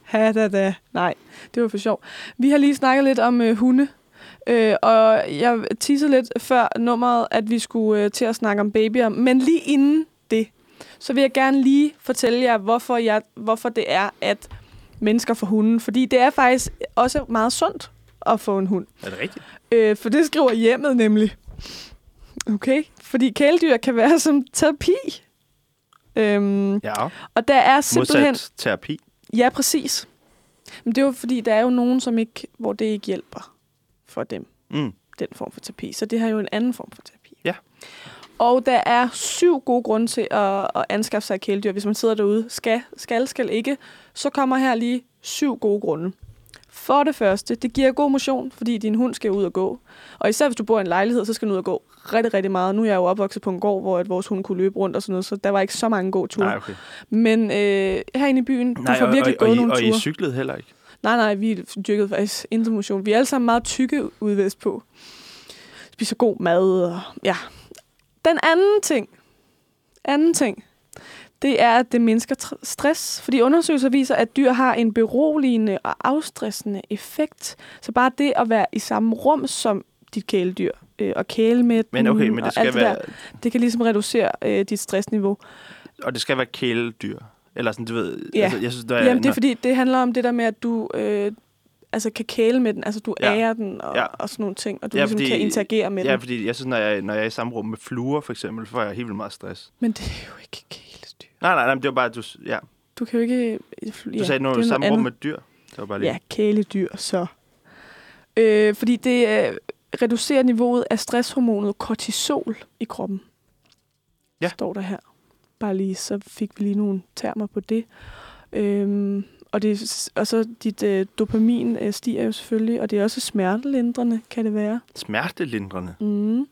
ha da da. Nej, det var for sjov. Vi har lige snakket lidt om øh, hunde. Øh, og jeg teasede lidt før nummeret, at vi skulle øh, til at snakke om babyer. Men lige inden det, så vil jeg gerne lige fortælle jer, hvorfor, jeg, hvorfor det er, at mennesker får hunden. Fordi det er faktisk også meget sundt at få en hund.
Er det rigtigt?
Øh, for det skriver hjemmet nemlig. Okay? Fordi kæledyr kan være som terapi. Øhm,
Ja.
og der er simpelthen...
Modsat terapi.
Ja, præcis. Men det er jo fordi, der er jo nogen, som ikke, hvor det ikke hjælper for dem,
Mm.
den form for terapi. Så det har jo en anden form for terapi.
Ja.
Og der er syv gode grunde til at, at anskaffe sig kæledyr, hvis man sidder derude. Skal, skal, skal ikke. Så kommer her lige syv gode grunde. For det første, det giver god motion, fordi din hund skal ud og gå. Og især hvis du bor i en lejlighed, så skal den ud og gå rigtig, rigtig meget. Nu er jeg jo opvokset på en gård, hvor at vores hund kunne løbe rundt og sådan noget, så der var ikke så mange gode ture.
Nej, okay.
Men øh, herinde i byen, du får
og,
virkelig
og,
gået
og,
nogle
og,
ture.
og I cyklede heller ikke?
Nej, nej, vi dyrkede faktisk indre motion. Vi er alle sammen meget tykke udvist på. Spiser god mad og ja. Den anden ting, anden ting, det er, at det mindsker tr- stress. Fordi undersøgelser viser, at dyr har en beroligende og afstressende effekt. Så bare det at være i samme rum som dit kæledyr, øh, og kæle med
Men okay, men det
og
skal
alt
være...
det, der, det kan ligesom reducere øh, dit stressniveau.
Og det skal være kæledyr. Eller sådan, du ved...
Ja.
Altså, jeg synes, der
Jamen, det er fordi, det handler om det der med, at du øh, altså, kan kæle med den. Altså, du
Ja.
ærer den og,
Ja.
og sådan nogle ting. Og du
Ja,
ja, ligesom
fordi-
kan interagere med
Ja,
den.
fordi jeg synes, når jeg, når jeg er i samme rum med fluer, for eksempel, får jeg helt vildt meget stress.
Men det er jo ikke kæledyr.
Nej, nej, nej, det var bare, at du... Ja,
Du kan jo ikke...
du
ja,
sagde, du
det
er i
er
samme
noget
rum med dyr. Det var bare lige...
Ja, kæledyr, så. Øh, fordi det øh, reducerer niveauet af stresshormonet kortisol i kroppen.
Ja.
Står der her. Bare lige, så fik vi lige nogle termer på det. Øhm, og, det og så dit øh, dopamin øh, stiger jo selvfølgelig, og det er også smertelindrende, kan det være.
Smertelindrende.
Mm.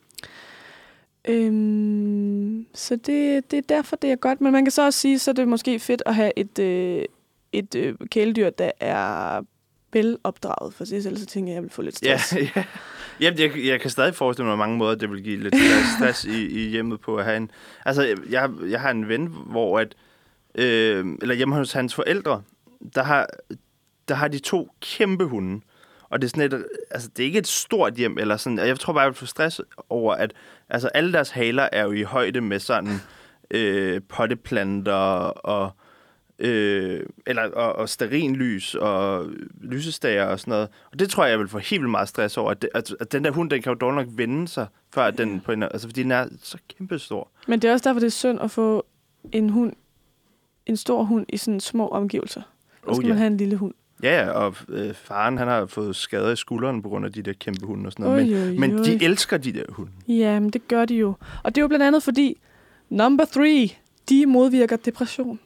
Øhm, så det, det er derfor, det er godt. Men man kan så også sige, så er det måske fedt at have et, øh, et øh, kæledyr, der er velopdraget, for sig selv, så tænker jeg, at jeg vil få lidt stress.
ja. Jamen, jeg, jeg kan stadig forestille mig mange måder, det vil give lidt stress, stress i, i hjemmet på at have en... Altså, jeg, jeg har en ven, hvor at... Øh, eller hjemme hos hans forældre, der har, der har de to kæmpe hunde. Og det er sådan et, altså det er ikke et stort hjem, eller sådan, og jeg tror bare, jeg vil få stress over, at altså alle deres haler er jo i højde med sådan øh, potteplanter og, øh, eller, og, og sterinlys og lysestager og sådan noget. Og det tror jeg, jeg vil få helt vildt meget stress over, at, det, at, at den der hund, den kan jo dårligt nok vende sig, før den på en, altså fordi den er så kæmpestor.
Men det er også derfor, det er synd at få en hund, en stor hund i sådan små omgivelser. Så
Oh,
skal
ja.
man have en lille hund.
Ja, ja, og øh, faren, han har fået skader i skulderen på grund af de der kæmpe hunde og sådan noget. Men,
oj,
men
oj.
de elsker de der hunde.
Ja, men det gør de jo. Og det er jo blandt andet fordi, number three, de modvirker depression.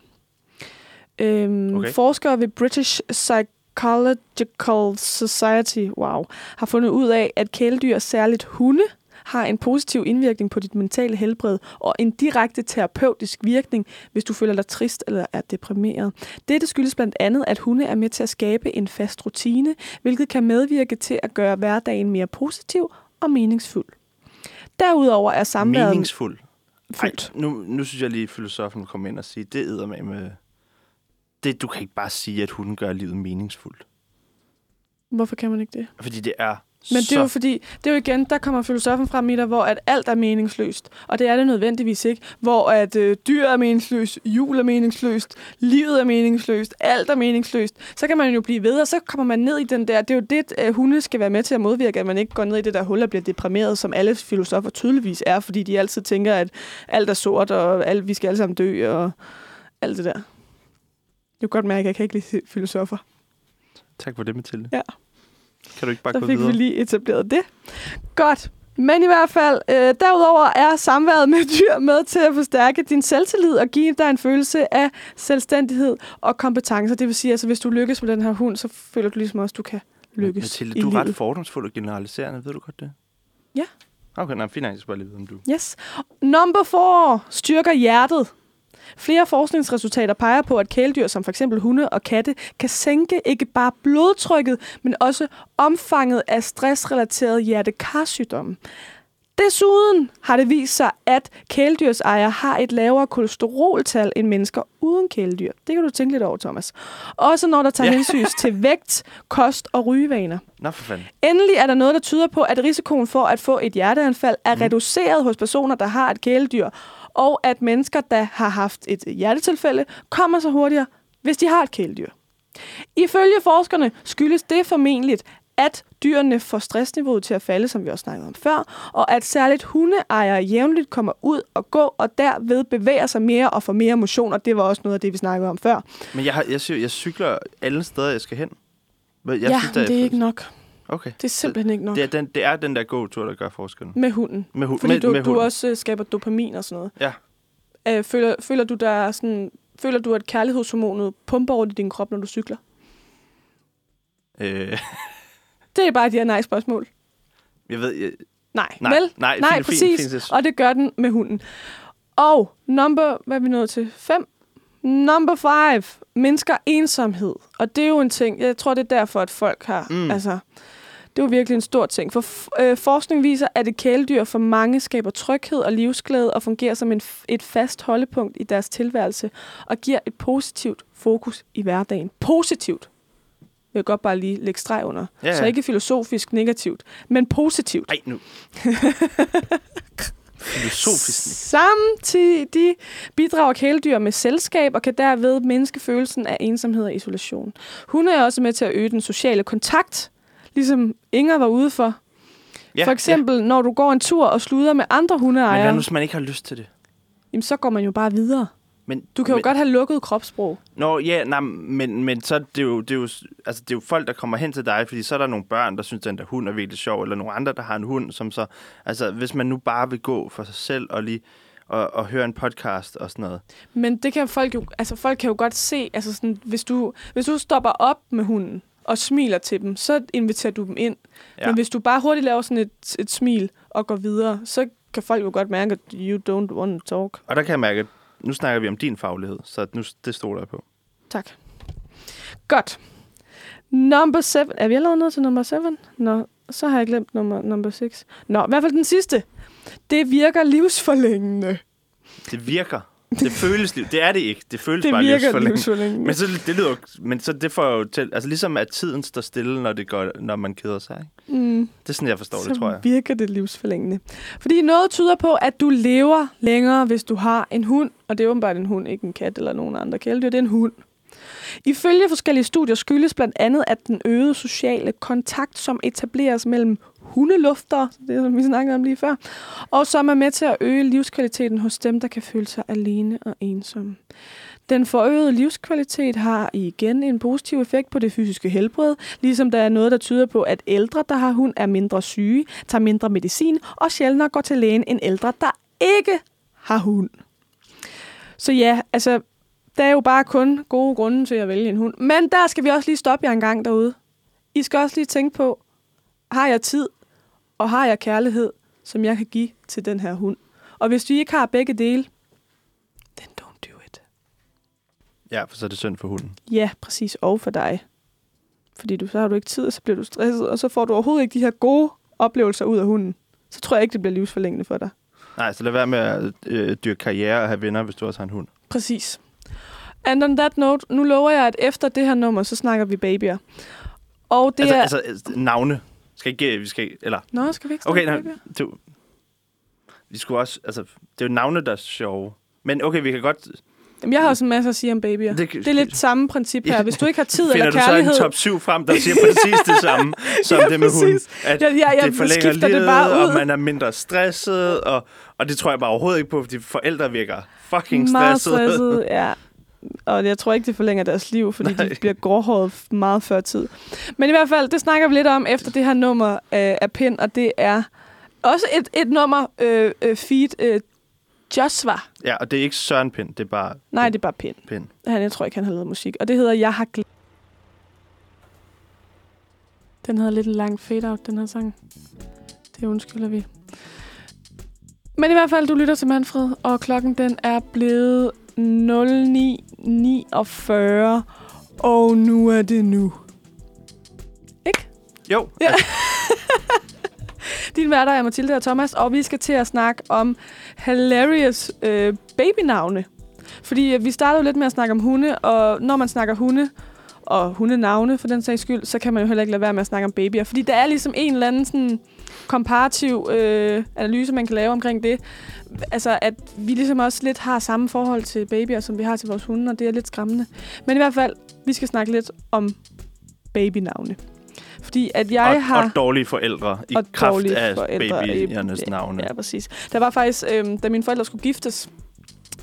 Øhm,
Okay.
Forskere ved British Psychological Society wow, har fundet ud af, at kæledyr, særligt hunde, har en positiv indvirkning på dit mentale helbred og en direkte terapeutisk virkning, hvis du føler dig trist eller er deprimeret. Dette skyldes blandt andet, at hunde er med til at skabe en fast rutine, hvilket kan medvirke til at gøre hverdagen mere positiv og meningsfuld. Derudover er samværet
Meningsfuld. Ej,
fyldt.
nu, nu synes jeg lige, at filosofen kom ind og sige, det æder med med... Det, du kan ikke bare sige, at hunden gør livet meningsfuldt.
Hvorfor kan man ikke det?
Fordi det er
Men det er jo fordi, det er jo igen, der kommer filosofen frem i dig, hvor at alt er meningsløst. Og det er det nødvendigvis ikke. Hvor at øh, dyr er meningsløst, jul er meningsløst, livet er meningsløst, alt er meningsløst. Så kan man jo blive ved, og så kommer man ned i den der. Det er jo det, øh, hunde skal være med til at modvirke, at man ikke går ned i det der hul og bliver deprimeret, som alle filosofer tydeligvis er, fordi de altid tænker, at alt er sort, og alt, vi skal alle sammen dø, og alt det der. Kan godt mærke, at jeg kan ikke lide filosofer.
Tak for det, Mathilde.
Ja.
Kan du ikke bare
Så
gå
fik
videre?
vi lige etableret det. Godt. Men i hvert fald, øh, derudover er samværet med dyr med til at forstærke din selvtillid og give dig en følelse af selvstændighed og kompetencer. Det vil sige, altså hvis du lykkes med den her hund, så føler du ligesom også, at du kan lykkes
Mathilde,
i
du er
livet.
ret fordomsfuld og generaliserende. Ved du godt det?
Ja.
Okay, nej, fint. Jeg skal bare lige vide, om du...
Yes. Number four styrker hjertet. Flere forskningsresultater peger på, at kæledyr som f.eks. hunde og katte kan sænke ikke bare blodtrykket, men også omfanget af stressrelaterede hjertekarsygdomme. Desuden har det vist sig, at kæledyrsejere har et lavere kolesteroltal end mennesker uden kæledyr. Det kan du tænke lidt over, Thomas. Også når der tager
Ja.
hensyn til vægt, kost og rygevaner.
Nå, for fanden.
Endelig er der noget, der tyder på, at risikoen for at få et hjerteanfald er
Mm.
reduceret hos personer, der har et kæledyr, og at mennesker, der har haft et hjertetilfælde, kommer så hurtigere, hvis de har et kæledyr. Ifølge forskerne skyldes det formentlig, at dyrene får stressniveauet til at falde, som vi også snakkede om før, og at særligt hundeejere jævnligt kommer ud og gå, og derved bevæger sig mere og får mere motion, og det var også noget af det, vi snakkede om før.
Men jeg, har, jeg, jeg, cykler alle steder, jeg skal hen. Men Jeg
ja,
synes,
men det er ikke nok.
Okay.
Det er simpelthen ikke nok
Det er den, det er den der gåtur, der gør forskellen.
med hunden.
Med, hu-
Fordi
med,
du,
med
du
hunden.
også øh, skaber dopamin og sådan noget.
Ja.
Øh, føler, føler du der er sådan, føler du, at kærlighedshormonet pumper rundt i din krop, når du cykler?
Øh,
Det er bare et ja-nej-spørgsmål.
jeg ved... Jeg,
Nej,
nej,
vel?
nej,
Nej,
fint,
præcis.
Fint, fint,
Og det gør den med hunden. Og number, hvad er vi nået til? 5. Number 5 mindsker ensomhed. Og det er jo en ting, jeg tror, det er derfor, at folk har...
Mm.
Altså, det jo virkelig en stor ting. For øh, forskning viser, at et kæledyr for mange skaber tryghed og livsglæde og fungerer som en, et fast holdepunkt i deres tilværelse og giver et positivt fokus i hverdagen. Positivt. Jeg vil godt bare lige lægge streg under.
Ja,
Ja. Så ikke filosofisk negativt, men positivt.
Ej, nu. Filosofisk.
Samtidig bidrager kæledyr med selskab og kan derved mindske følelsen af ensomhed og isolation. Hunde er også med til at øge den sociale kontakt, ligesom Inger var ude for.
Ja,
for eksempel, ja. når du går en tur og sluder med andre
Ja. Men
hundeejere,
hvad nu, hvis man ikke har lyst til det?
jamen, så går man jo bare videre.
Men,
Du kan jo
men,
godt have lukket kropssprog.
Nå, ja, nej, men, men så er det, jo, det, er jo, altså, det er jo folk, der kommer hen til dig, fordi så er der nogle børn, der synes, at den der hund er virkelig sjov, eller nogle andre, der har en hund, som så... Altså, hvis man nu bare vil gå for sig selv og lige og, og høre en podcast og sådan noget.
Men det kan folk jo, altså folk kan jo godt se, altså sådan, hvis du, hvis du stopper op med hunden og smiler til dem, så inviterer du dem ind.
Ja.
Men hvis du bare hurtigt laver sådan et, et smil og går videre, så kan folk jo godt mærke, at you don't want to talk.
Og der kan jeg mærke, at nu snakker vi om din faglighed, så nu, det stoler jeg på.
Tak. Godt. Number 7. Er vi allerede nået til nummer 7? Nå, så har jeg glemt nummer, number 6. Nå, i hvert fald den sidste. Det virker livsforlængende.
Det virker. Det føles liv. Det er det ikke. Det føles
Det
bare livsforlængende. Men så, det lyder, men så det får jo til, altså ligesom at tiden står stille, når, det går, når man keder sig. Ikke?
Mm.
Det er sådan, jeg forstår
så
det, tror jeg.
virker det livsforlængende. Fordi noget tyder på, at du lever længere, hvis du har en hund. Og det er åbenbart en hund, ikke en kat eller nogen andre kæledyr. Det er en hund. Ifølge forskellige studier skyldes blandt andet, at den øgede sociale kontakt, som etableres mellem hundelufter, det er, som vi snakkede om lige før, og som er med til at øge livskvaliteten hos dem, der kan føle sig alene og ensomme. Den forøgede livskvalitet har igen en positiv effekt på det fysiske helbred, ligesom der er noget, der tyder på, at ældre, der har hund, er mindre syge, tager mindre medicin og sjældnere går til lægen end ældre, der ikke har hund. Så ja, altså, der er jo bare kun gode grunde til at vælge en hund. Men der skal vi også lige stoppe jer en gang derude. I skal også lige tænke på, har jeg tid, og har jeg kærlighed, som jeg kan give til den her hund? Og hvis du ikke har begge dele, then don't do it.
Ja, for så er det synd for hunden.
Ja, præcis. Og for dig. Fordi du, så har du ikke tid, og så bliver du stresset, og så får du overhovedet ikke de her gode oplevelser ud af hunden. Så tror jeg ikke, det bliver livsforlængende for dig.
Nej, så lad være med at øh, dyrke karriere og have venner, hvis du også har en hund.
Præcis. And on that note, nu lover jeg, at efter det her nummer, så snakker vi babyer. Og det
altså,
er...
altså, navne. Skal ikke, vi skal eller...
Nå, skal vi ikke
Okay, nej, du, vi skulle også, altså, det er jo navne, der er sjove. Men okay, vi kan godt...
Jamen, jeg har også en masse at sige om babyer. Det,
Det-
er lidt samme princip her. Hvis du ikke har tid
Finder
eller
du
kærlighed...
så en top 7 frem, der siger præcis det samme, som
Ja,
det med hunden? At
Ja, ja, jeg
det forlænger
skifter det
livet,
bare ud.
og man er mindre stresset, og, og det tror jeg bare overhovedet ikke på, fordi forældre virker fucking
meget
stresset.
stresset, ja. Og jeg tror ikke, det forlænger deres liv, fordi Nej. De bliver gråhåret meget før tid. Men i hvert fald, det snakker vi lidt om efter det her nummer øh, af Pind, og det er også et, et nummer, øh, øh, feed øh, Joshua.
Ja, og det er ikke Søren Pind, det er bare
Nej, det er bare Pind.
Pind.
Han, jeg tror ikke, han har lavet musik. Og det hedder Jeg har glemt. Den havde lidt en lang fade-out, den her sang. Det undskylder vi. Men i hvert fald, du lytter til Manfred, og klokken den er blevet 09.49, og nu er det nu. Ikke?
Jo,
Ja.
altså,
Din værter er Mathilde og Thomas, og vi skal til at snakke om hilarious øh, babynavne. Fordi øh, vi startede jo lidt med at snakke om hunde, og når man snakker hunde, og hundenavne for den sags skyld, så kan man jo heller ikke lade være med at snakke om babyer. Fordi der er ligesom en eller anden sådan komparativ øh, analyse, man kan lave omkring det. Altså, at vi ligesom også lidt har samme forhold til babyer, som vi har til vores hunde, og det er lidt skræmmende. Men i hvert fald, vi skal snakke lidt om babynavne. Fordi at jeg
og,
har...
og dårlige forældre i
og
kraft af
forældre.
babyernes navne.
Ja, præcis. Der var faktisk, øhm, da mine forældre skulle giftes,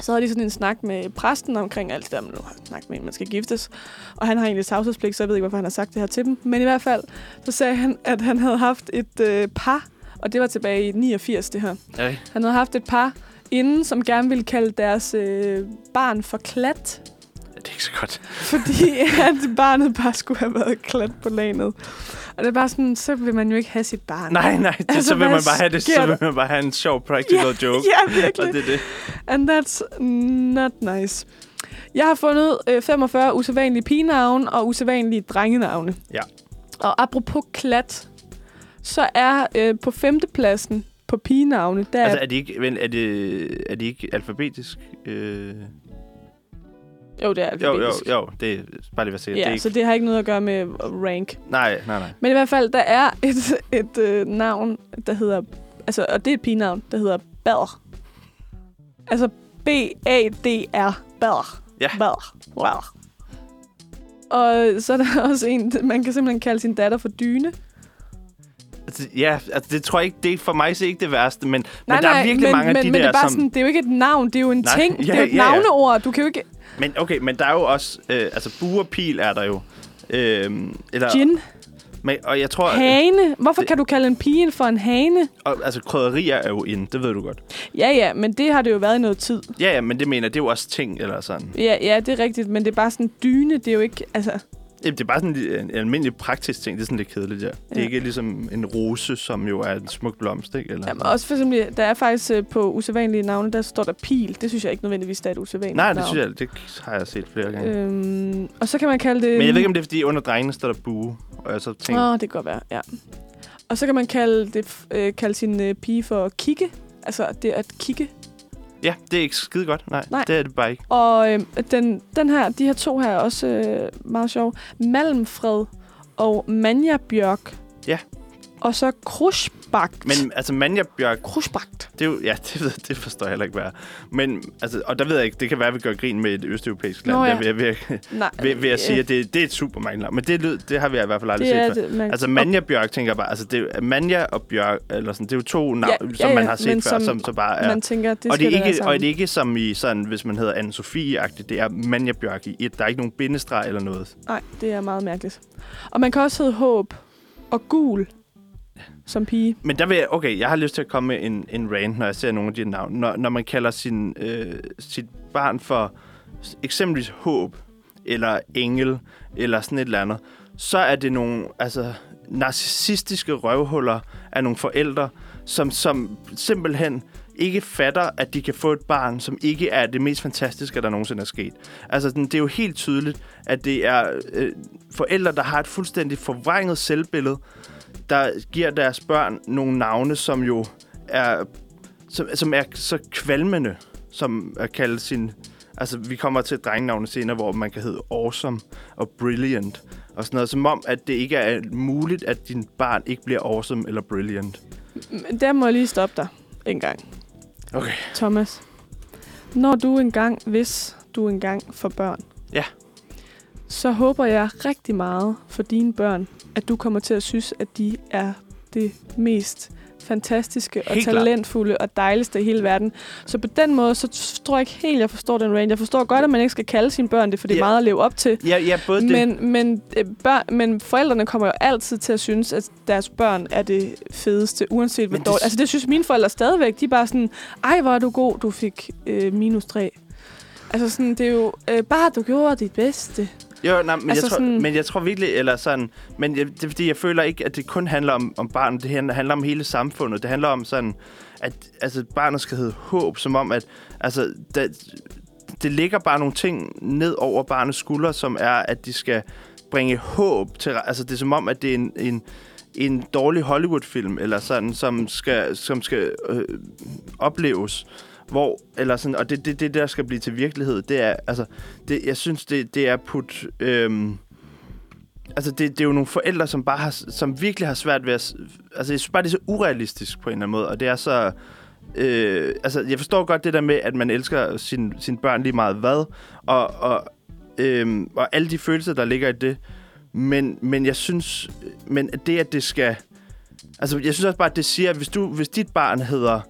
så havde de sådan en snak med præsten omkring alt det der, man nu har snakket med, en, man skal giftes. Og han har egentlig tavshedspligt, så jeg ved ikke, hvorfor han har sagt det her til dem. Men i hvert fald, så sagde han, at han havde haft et øh, par, og det var tilbage i 89, det her.
Ja.
Han havde haft et par inden, som gerne ville kalde deres øh, barn for klat,
Det er ikke så godt.
fordi at barnet bare skulle have været klat på lanet. Og det er bare sådan, så vil man jo ikke have sit barn.
Nej, nej, det,
Altså,
så vil man bare have det, så vil man bare have en sjov practical joke.
Ja, virkelig.
Og det er det.
And that's not nice. Jeg har fundet øh, 45 usædvanlige pigenavne og usædvanlige drengenavne.
Ja.
Og apropos klat, så er øh, på femtepladsen på pigenavne, der
Altså,
er...
er de ikke, men er det, er de ikke alfabetisk? Øh,
Jo, det er
jo, jo,
alfabetisk.
jo, det er bare lige sikker. det
Ja, så
ikke,
det har ikke noget at gøre med rank.
nej, nej, nej.
Men i hvert fald, der er et, et øh, navn, der hedder... Altså, og det er et pigenavn, der hedder Bader. Altså B-A-D-R. Bader.
Ja.
Bader. Wow. Og så er der også en, man kan simpelthen kalde sin datter for Dyne.
Altså, ja, altså, det tror jeg ikke, det er for mig så ikke det værste, men,
Nej,
men der
nej,
er virkelig
men,
mange
men,
af de
men
der,
det er bare
som...
sådan, det er jo ikke et navn, det er jo en
Nej,
ting. det
ja,
er jo et
ja, ja.
navneord. Du kan jo ikke...
Men okay, men der er jo også... Øh, altså, bue og pil er der jo. Øhm, eller,
Gin.
Men, og jeg tror...
Hane. Hvorfor
det-
kan du kalde en pige for en hane?
Og, altså, krydderier er jo inde, det ved du godt.
Ja, ja, men det har det jo været i noget tid.
Ja, ja, men det mener det er jo også ting, eller sådan.
Ja, ja, det er rigtigt, men det er bare sådan dyne, det er jo ikke... Altså,
Det er bare sådan en, almindelig praktisk ting. Det er sådan lidt kedeligt, ja. Det er
Ja.
ikke ligesom en rose, som jo er en smuk blomst, ikke? Eller
Jamen, også for eksempel, der er faktisk øh, på usædvanlige navne, der står der pil. Det synes jeg ikke nødvendigvis, der er et usædvanligt
Nej, det
navn.
synes jeg, det har jeg set flere gange. Øh,
Øhm, og så kan man kalde det...
Men jeg ved ikke, om det er, fordi under drengene står der bue. Og jeg så tænker,
Åh, det kan godt være, ja. Og så kan man kalde, det, øh, kalde sin øh, pige for kigge. Altså, det at kigge.
Ja, det er ikke skide godt. Nej,
Nej.
det er det bare ikke.
Og øh, den, den her, de her to her er også øh, meget sjove. Malmfred og Manja Bjørk. Og så Krusbagt.
Men altså, Manja Bjørk,
Krusbagt.
det er jo, ja, det, ved, det forstår jeg heller ikke, hvad. Men, altså, og der ved jeg ikke, det kan være, at vi gør grin med et østeuropæisk land.
Nå, ja.
Der jeg- vil,
Nej,
vil, vil jeg sige, at det, det er et super mange Men det, lyd, det har vi i hvert fald aldrig
det
set før.
det, man,
Altså Manja Bjørk, tænker jeg bare, altså det Manja og Bjørk, eller sådan, det er jo to navn,
Ja,
ja,
ja,
som man har set før,
som
som så bare er...
man tænker, det
og, det er ikke, og det er ikke som i sådan, hvis man hedder anne sophie agtigt det er Manja Bjørk i et. Der er ikke nogen bindestreg eller noget.
Nej, det er meget mærkeligt. Og man kan også hedde Håb og Gul som pige.
Men der vil jeg, okay, jeg har lyst til at komme med en, en rant, når jeg ser nogle af de navne. Når, når man kalder sin, øh, sit barn for eksempelvis håb, eller engel, eller sådan et eller andet, så er det nogle altså, narcissistiske røvhuller af nogle forældre, som, som simpelthen ikke fatter, at de kan få et barn, som ikke er det mest fantastiske, der nogensinde er sket. Altså, det er jo helt tydeligt, at det er øh, forældre, der har et fuldstændig forvrænget selvbillede, der giver deres børn nogle navne, som jo er, som, som er så kvalmende, som at kalde sin... Altså, vi kommer til drengenavne senere, hvor man kan hedde awesome og brilliant og sådan noget. Som om, at det ikke er muligt, at din barn ikke bliver awesome eller brilliant.
Men der må jeg lige stoppe dig en gang.
Okay.
Thomas, når du engang, hvis du engang får børn,
Ja.
så håber jeg rigtig meget for dine børn, at du kommer til at synes, at de er det mest fantastiske og
Helt klart.
talentfulde og dejligste i hele verden. Så på den måde, så tror jeg ikke helt, jeg forstår den range. Jeg forstår godt, at man ikke skal kalde sine børn det, for det er
Ja.
meget at leve op til.
Ja, ja både det...
Men, men, øh, børn, men forældrene kommer jo altid til at synes, at deres børn er det fedeste, uanset hvor
Men
dårligt. Altså det synes mine forældre stadigvæk. De er bare sådan, ej hvor er du god, du fik øh, minus 3. Altså sådan, det er jo øh, bare, du gjorde dit bedste.
Jo, nej, men,
Altså
jeg tror,
sådan-
men jeg tror virkelig, eller sådan, men jeg, det er fordi, jeg føler ikke, at det kun handler om, om barnet, det handler, om hele samfundet. Det handler om sådan, at altså, barnet skal hedde håb, som om, at altså, der, det ligger bare nogle ting ned over barnets skuldre, som er, at de skal bringe håb til, altså det er som om, at det er en, en, en dårlig Hollywood-film, eller sådan, som skal, som skal øh, opleves. Hvor, eller sådan, og det, det, det, der skal blive til virkelighed, det er, altså, det, jeg synes, det, det er put... Øhm, altså, det, det er jo nogle forældre, som bare har, som virkelig har svært ved at... Altså, jeg synes bare, det er så urealistisk på en eller anden måde, og det er så... Øh, altså, jeg forstår godt det der med, at man elsker sin, sine børn lige meget hvad, og, og, øhm, og alle de følelser, der ligger i det. Men, men jeg synes... Men det, at det skal... Altså, jeg synes også bare, at det siger, at hvis, du, hvis dit barn hedder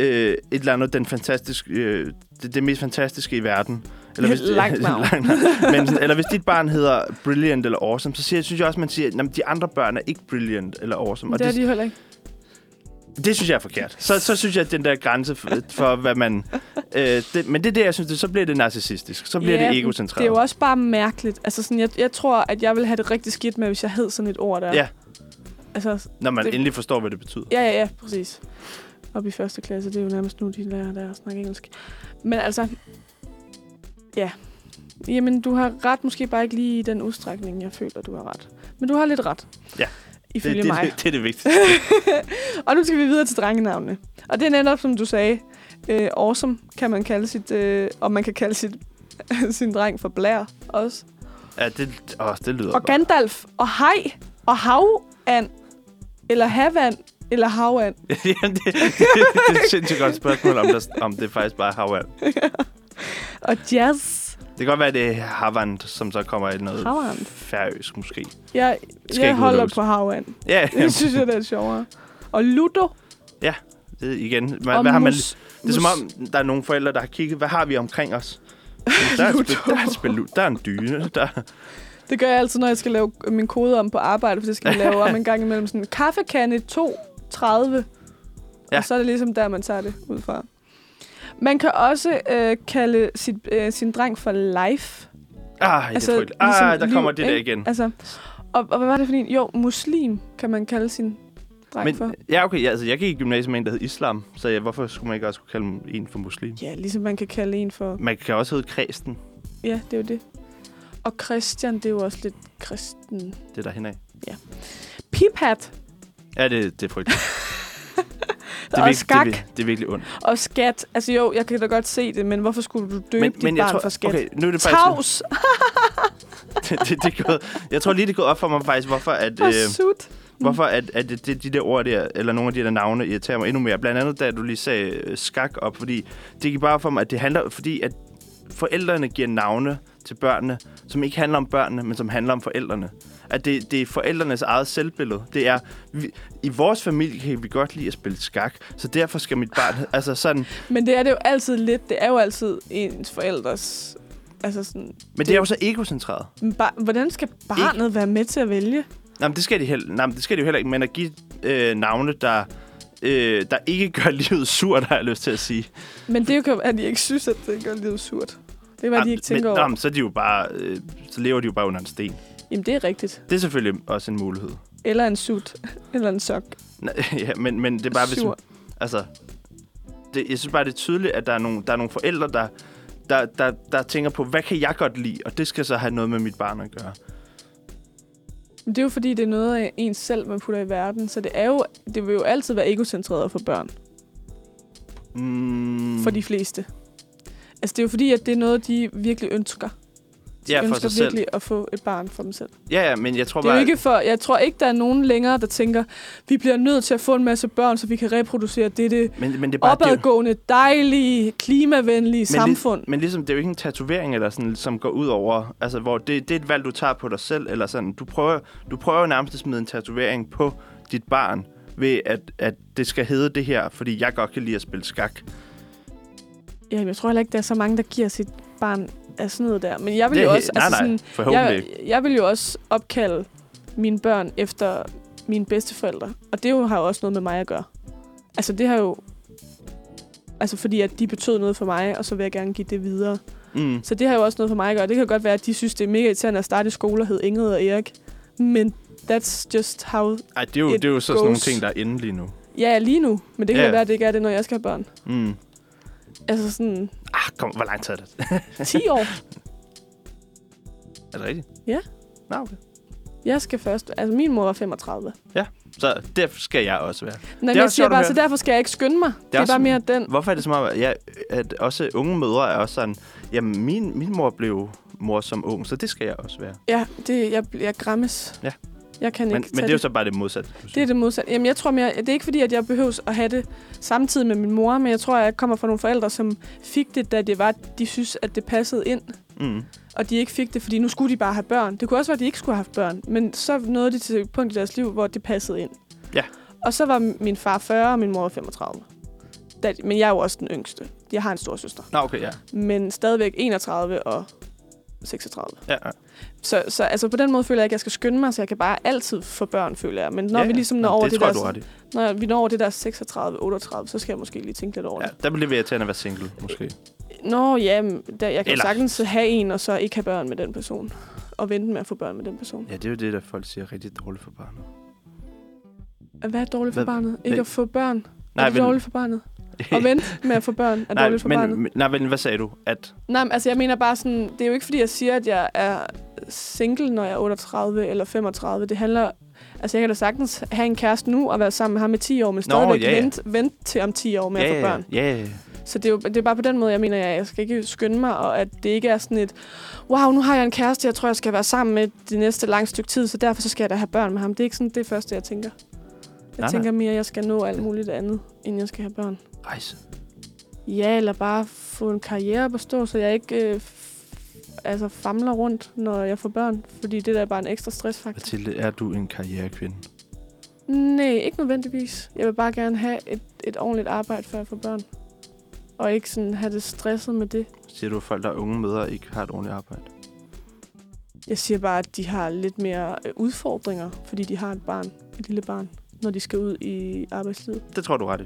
øh, et eller andet, den fantastiske, øh, det, det mest fantastiske i verden.
Langt navn.
langt navn. Men, sådan- eller hvis dit barn hedder brilliant eller awesome, så siger, synes jeg også, man siger, at de andre børn er ikke brilliant eller awesome. Og
det er
det,
de heller ikke.
det synes jeg er forkert. Så, så synes jeg, at den der grænse for, for hvad man... Øh, det, men det er det, jeg synes, det, så bliver det narcissistisk. Så bliver
Ja,
det egocentreret.
Det er jo også bare mærkeligt. Altså sådan, jeg, jeg tror, at jeg vil have det rigtig skidt med, hvis jeg hed sådan et ord der.
Ja.
Altså,
Når man
det-
endelig forstår, hvad det betyder.
Ja, ja, ja, præcis. Op i første klasse, det er jo nærmest nu, de lærer der at snakke engelsk. Men altså, ja. Jamen, du har ret måske bare ikke lige i den udstrækning, jeg føler, du har ret. Men du har lidt ret.
Ja.
Ifølge
det, det,
mig.
det, det er det vigtigste.
Og nu skal vi videre til drengenavnene. Og det er netop, som du sagde, øh, awesome kan man kalde sit, øh, og man kan kalde sit, sin dreng for Blair også.
ja, det, åh, det lyder
Og
godt.
Gandalf, og Hej, og Havand, eller Havand, eller Havand.
Jamen, det, det, det, er et sindssygt godt spørgsmål, om, der, om det faktisk bare er Havand.
Og Jazz.
Det kan godt være, det er Havand, som så kommer i noget
Havand.
færøsk måske.
Jeg,
Skal
jeg
ikke
holder på Havand.
Ja,
Det synes jeg, det er sjovere. Og Ludo.
det, igen. Man,
og
hvad har man, det er som om, der er nogle forældre, der har kigget, hvad har vi omkring os? Der er, spil, der, er spil, der er en dyne. Der,
Det gør jeg altid, når jeg skal lave min kode om på arbejde, for det skal vi lave om en gang imellem. Sådan kaffekande 230.
Ja.
Og så er det ligesom der, man tager det ud fra. Man kan også øh, kalde sit, øh, sin dreng for Life.
Ah, altså, det er frygteligt.
ligesom
Ah, der kommer
liv,
det der igen.
Altså, og, og hvad var det for en? Jo, muslim kan man kalde sin dreng for.
Men, ja, okay. Ja, altså, jeg gik i gymnasiet med en, der hed islam. Så ja, hvorfor skulle man ikke også kunne kalde en for muslim?
Ja, ligesom man kan kalde en for...
Man kan også hedde kristen.
Ja, det er jo det. Og Christian, det er jo også lidt kristen.
Det er der henad.
Piphat
Ja, det, det er frygteligt. det,
og
er virkelig, det, er,
skak
det er virkelig ondt.
og skat. Altså jo, jeg kan da godt se det, men hvorfor skulle du døbe dit barn for skat?
okay, nu er det faktisk...
Tavs
det, det, det gået, jeg tror lige, det gået op for mig faktisk, hvorfor at...
og
Øh,
sut.
Hvorfor at, at det, det, de der ord der, eller nogle af de der navne, irriterer mig endnu mere. Blandt andet, da du lige sagde øh, skak op, fordi det gik bare for mig, at det handler, fordi at forældrene giver navne til børnene, som ikke handler om børnene, men som handler om forældrene. At det, det er forældrenes eget selvbillede. Det er, vi, i vores familie kan vi godt lide at spille skak, så derfor skal mit barn, altså sådan,
Men det er det jo altid lidt. Det er jo altid ens forældres... Altså sådan...
men det er jo så egocentreret.
Men Bar- hvordan skal barnet være med til at vælge?
Nej, men det skal de, heller, nej, men det skal de jo heller ikke, men at give øh, navne, der, øh, der ikke gør livet surt, har jeg lyst til at sige.
Men det er jo, at de ikke synes, at det gør livet surt. Det hvad de ikke tænker
men,
over.
Nå, så, er de jo bare, øh, så lever de jo bare under en sten.
Jamen, det er rigtigt.
Det er selvfølgelig også en mulighed.
Eller en sut. Eller en sok.
Ja, men, men det er bare, hvis
Sur.
altså, det, jeg synes bare, det er tydeligt, at der er nogle, der er nogle forældre, der, der, der, der tænker på, hvad kan jeg godt lide? Og det skal så have noget med mit barn at gøre.
Det er jo fordi, det er noget af ens selv, man putter i verden. Så det er jo, det vil jo altid være egocentreret for børn.
Mm,
For de fleste. Altså, det er jo fordi, at det er noget, de virkelig ønsker. De
ja, for
ønsker
sig selv.
virkelig at få et barn for dem selv.
Ja, ja, men jeg tror
Det er
bare...
ikke for, jeg tror ikke, der er nogen længere, der tænker, vi bliver nødt til at få en masse børn, så vi kan reproducere dette
men, men det er bare, det er jo-
opadgående, dejlige, klimavenlige
Men
samfund.
Men ligesom, det er jo ikke en tatovering, eller sådan, som går ud over... Altså, hvor det, det er et valg, du tager på dig selv, eller sådan. Du prøver, du prøver nærmest at smide en tatovering på dit barn, ved at, at det skal hedde det her, fordi jeg godt kan lide at spille skak.
Ja, jeg tror heller ikke, der er så mange, der giver sit barn af sådan noget der. Men jeg vil
det
jo også...
nej, nej,
sådan, jeg, jeg vil jo også opkalde mine børn efter mine bedsteforældre. Og det jo har jo også noget med mig at gøre. Altså, det har jo... Altså, fordi at de betød noget for mig, og så vil jeg gerne give det videre.
Mm.
Så det har jo også noget for mig at gøre. Det kan godt være, at de synes, det er mega irriterende at starte i skole og hedde Ingrid og Erik. Men that's just how...
Ej, det er jo, det er jo så sådan nogle ting, der er inde lige nu.
Ja, lige nu. Men det kan
ja.
være, at det ikke er det, når jeg skal have børn.
Mm.
Altså sådan
Ah, kom, hvor lang tid er det?
10 år.
Er det rigtigt?
Ja.
Nå, okay.
Jeg skal først... Altså, min mor var 35.
Så der skal jeg også være.
Nej,
er
jeg siger bare, så derfor skal jeg ikke skynde mig. Det er,
også-
bare mere den...
Hvorfor er det som om, at, jeg, at også unge mødre er også sådan, jamen min, min mor blev mor som ung, så det skal jeg også være.
Ja, det, jeg, jeg græmmes.
Ja.
Jeg kan
Men,
ikke
men det er jo så bare det modsatte.
Det er det modsatte. Jamen, jeg tror mere, det er ikke fordi, at jeg behøver at have det samtidig med min mor, men jeg tror, at jeg kommer fra nogle forældre, som fik det, da det var, de synes, at det passede ind.
Mm.
Og de ikke fik det, fordi nu skulle de bare have børn. Det kunne også være, at de ikke skulle have haft børn, men så nåede de til et punkt i deres liv, hvor det passede ind.
Ja.
Og så var min far 40, og min mor var 35. Da, men jeg er jo også den yngste. Jeg har en stor søster.
Nå, okay, ja.
Men stadigvæk 31 og 36.
ja, ja.
Så, så altså på den måde føler jeg ikke, at jeg skal skynde mig, så jeg kan bare altid få børn, føler jeg. Men når
ja,
vi ligesom når
Nå,
over
det,
det,
tror
der,
jeg, du
når vi når over det der 36, 38, så skal jeg måske lige tænke lidt over
Ja,
det.
der bliver det til at være single, måske.
Nå ja, der, jeg kan
Eller-
sagtens have en, og så ikke have børn med den person. Og vente med at få børn med den person.
Ja, det er jo det, der folk siger er rigtig dårligt for barnet.
Hvad er dårligt for
Hvad-
barnet? Ikke
hvad-
at få børn?
Nej,
er det dårligt for barnet? At vente med at få børn er
nej,
dårligt for
men,
barnet?
men, nej, men hvad sagde du? At,
Nej, men altså jeg mener bare sådan, det er jo ikke fordi, jeg siger, at jeg er single, når jeg er 38 eller 35. Det handler, altså jeg kan da sagtens have en kæreste nu og være sammen med ham i 10 år, men stadigvæk
ja, ja.
vente, vente til om 10 år med
ja,
at få børn.
Ja, ja.
Så det er jo det er bare på den måde, jeg mener, at jeg skal ikke skynde mig, og at det ikke er sådan et, wow, nu har jeg en kæreste, jeg tror, jeg skal være sammen med det næste lange stykke tid, så derfor så skal jeg da have børn med ham. Det er ikke sådan det første, jeg tænker. Jeg
Nej,
tænker mere, at jeg skal nå alt muligt andet, inden jeg skal have børn.
Rejse.
Ja, eller bare få en karriere på stå, så jeg ikke øh, altså famler rundt, når jeg får børn. Fordi det der er bare en ekstra stressfaktor.
Mathilde, er du en karrierekvinde?
Nej, ikke nødvendigvis. Jeg vil bare gerne have et, et ordentligt arbejde, før jeg får børn. Og ikke sådan have det stresset med det.
Siger du, at folk, der er unge mødre, ikke har et ordentligt arbejde?
Jeg siger bare, at de har lidt mere øh, udfordringer, fordi de har et barn, et lille barn, når de skal ud i arbejdslivet.
Det tror du ret i.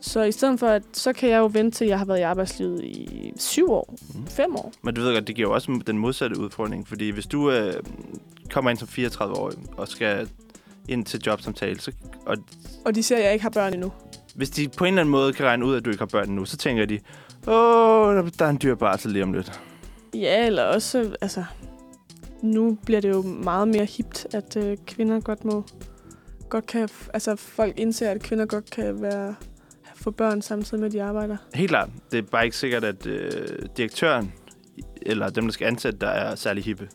Så i stedet for, at så kan jeg jo vente til, jeg har været i arbejdslivet i syv år,
Mm.
fem år.
Men du ved godt, det giver jo også den modsatte udfordring. Fordi hvis du øh, kommer ind som 34-årig og skal ind til jobsamtale, så, og
Og de ser, at jeg ikke har børn endnu.
hvis de på en eller anden måde kan regne ud, at du ikke har børn nu, så tænker de, åh, der- er en dyr barsel lige om lidt.
Ja, eller også, altså... Nu bliver det jo meget mere hipt, at øh, kvinder godt må... Godt kan, altså, folk indser, at kvinder godt kan være få børn samtidig med, at de arbejder.
Helt klart. Det er bare ikke sikkert, at øh, direktøren eller dem, der skal ansætte dig, er særlig hippe.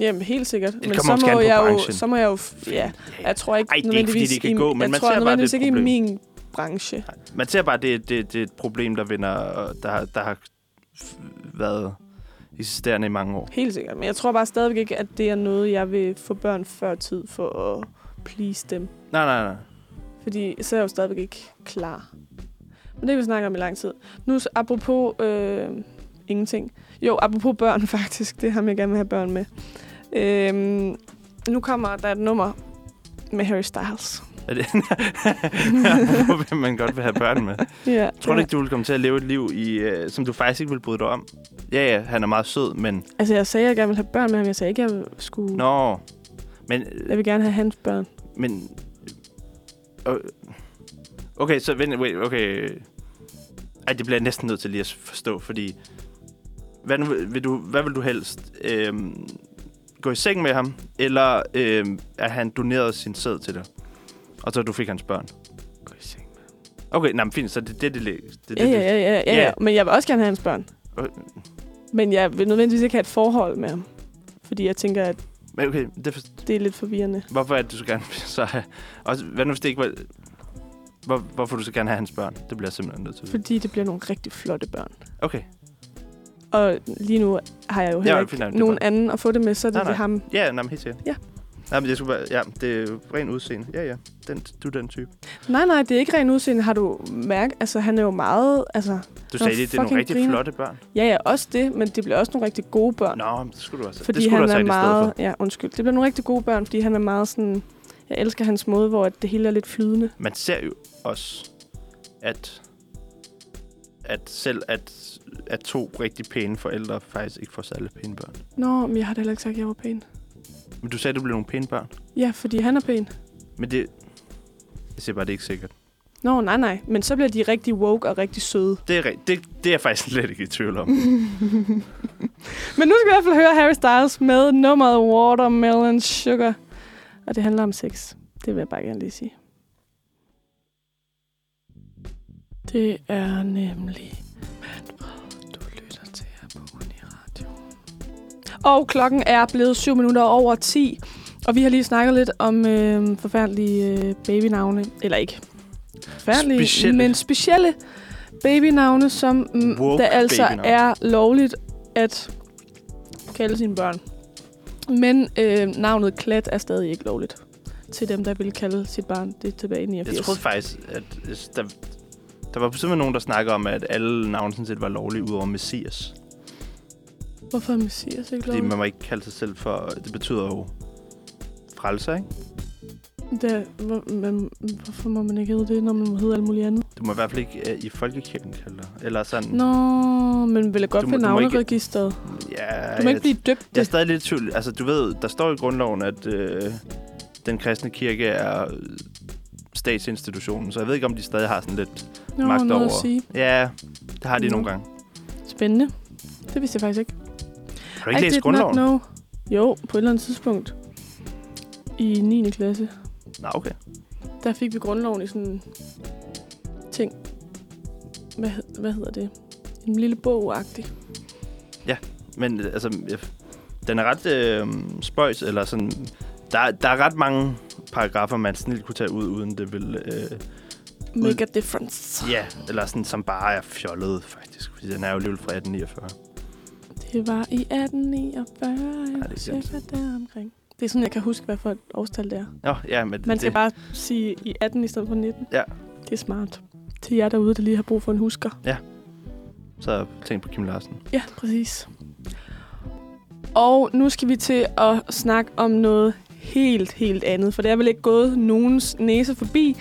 Jamen, helt sikkert. Men
kommer
så må, jeg jo, så må jeg jo... Ja, jeg tror ikke
Ej, det er ikke, fordi det
i-
kan gå, men
jeg
man
tror
ser bare, det er
ikke i min branche.
Man ser bare, det, det, det er et problem, der vinder, der, der har været eksisterende i mange år.
Helt sikkert. Men jeg tror bare stadigvæk ikke, at det er noget, jeg vil få børn før tid for at please dem.
Nej, nej, nej.
Fordi så er jeg jo stadigvæk ikke klar. Men det kan vi snakke om i lang tid. Nu apropos øh, ingenting. Jo, apropos børn faktisk. Det ham, jeg gerne vil have børn med. Øhm, nu kommer der et nummer med Harry Styles.
Er det, vil man godt vil have børn med?
Ja,
Tror du ikke, du vil komme til at leve et liv, i, øh, som du faktisk ikke vil bryde dig om? Ja, ja, han er meget sød, men...
Altså, jeg sagde, at jeg gerne ville have børn med ham. Jeg sagde ikke, at jeg skulle...
Nå, men...
Jeg vil gerne have hans børn.
men øh, okay, så vent, wait, okay. Ej, det bliver jeg næsten nødt til lige at forstå, fordi... Hvad, nu, vil du, hvad vil du helst? Øhm, gå i seng med ham, eller øhm, at han doneret sin sæd til dig? Og så du fik hans børn.
Gå i seng med
Okay, nej, men fint, så det er det, det, det, det,
Ja, ja, ja, ja, ja,
Ja.
Men jeg vil også gerne have hans børn.
Øh.
Men jeg vil nødvendigvis ikke have et forhold med ham. Fordi jeg tænker, at
Men okay, det, for,
det er lidt forvirrende.
hvorfor er det, du så gerne så have... Og hvad nu, hvis det ikke var... Hvor, hvorfor du så gerne have hans børn? Det bliver jeg simpelthen nødt til.
Fordi det bliver nogle rigtig flotte børn.
Okay.
Og lige nu har jeg jo heller
Ja,
ikke
det er
nogen
bare-
anden at få det med, så er det
Nej, nej.
ham.
Ja, nej, men helt sikkert.
Ja.
Nej, men det skulle bare... Ja, det er jo ren udseende. Ja, ja. Den, du er den type.
Nej, nej, det er ikke ren udseende. Har du mærket? Altså, han er jo meget... Altså,
Du sagde lige, det er nogle rigtig
griner.
flotte børn.
ja, ja, også det, men det bliver også nogle rigtig gode børn.
Nå, men det skulle du også
fordi
det skulle
han
du have
er meget...
for.
Ja, undskyld. Det bliver nogle rigtig gode børn, fordi han er meget sådan... Jeg elsker hans måde, hvor at det hele er lidt flydende.
Man ser jo også, at, at selv at, at to rigtig pæne forældre faktisk ikke får særlig pæne børn.
Nå, men jeg har da heller ikke sagt, at jeg var pæn.
Men du sagde, at du blev nogle pæne børn.
Ja, fordi han er pæn.
Men det... Jeg siger bare, det er ikke sikkert.
Nå, nej, nej. Men så bliver de rigtig woke og rigtig søde.
Det er, det, det er jeg faktisk slet ikke i tvivl om.
Men nu skal vi i hvert fald høre Harry Styles med nummeret Watermelon Sugar. Og det handler om sex. Det vil jeg bare gerne lige sige. Det er nemlig Manfred, du lytter til her på Uniradio. Og klokken er blevet 7 minutter over 10. Og vi har lige snakket lidt om øh, forfærdelige øh, babynavne. Eller ikke forfærdelige,
Specielle.
men specielle babynavne, som mm,
Woke
der altså
babynavne.
er lovligt at kalde sine børn. Men øh, navnet Klat er stadig ikke lovligt til dem, der vil kalde sit barn det tilbage i 89.
Jeg troede faktisk, at der, der var simpelthen nogen, der snakker om, at alle navne sådan set var lovlige, udover Messias.
Hvorfor er Messias ikke
Fordi
lovligt?
man må ikke kalde sig selv for... Det betyder jo frelser, ikke?
Det, hvor, men, hvorfor må man ikke hedde det, når man må hedde alt muligt andet?
Du må i hvert fald ikke uh, i folkekirken kalde dig. Eller sådan...
Nå, men vil jeg godt finde
ikke-
navneregisteret?
Ja,
Du må ikke blive døbt
jeg er stadig lidt tvivl. Altså, du ved, der står i grundloven, at øh, den kristne kirke er statsinstitutionen, så jeg ved ikke, om de stadig har sådan lidt
Nå,
magt over.
at sige.
Ja, det har de
Nå.
nogle gange.
Spændende. Det vidste jeg faktisk ikke.
Har du ikke læst
did
grundloven?
know. Jo, på et eller andet tidspunkt. I 9. klasse.
Nå, okay.
Der fik vi grundloven i sådan en ting. Hvad, hvad hedder det? En lille bog-agtig.
Men øh, altså, den er ret øh, spøjs, eller sådan... Der, der er ret mange paragrafer, man snilt kunne tage ud, uden det vil... Øh,
Make a difference.
ja, eller sådan, som bare er fjollet, faktisk. Fordi den er jo alligevel fra 1849.
Det var i 1849.
det er
Ja, cirka der omkring. Det er sådan, jeg kan huske, hvad for et årstal det er.
Nå, ja, men
Man skal
det,
bare sige i 18 i stedet for 19.
Ja.
Det er smart. Til jer derude, der lige har brug for en husker.
Så tænk på Kim Larsen.
Ja, præcis. Og nu skal vi til at snakke om noget helt, helt andet. For det er vel ikke gået nogens næse forbi,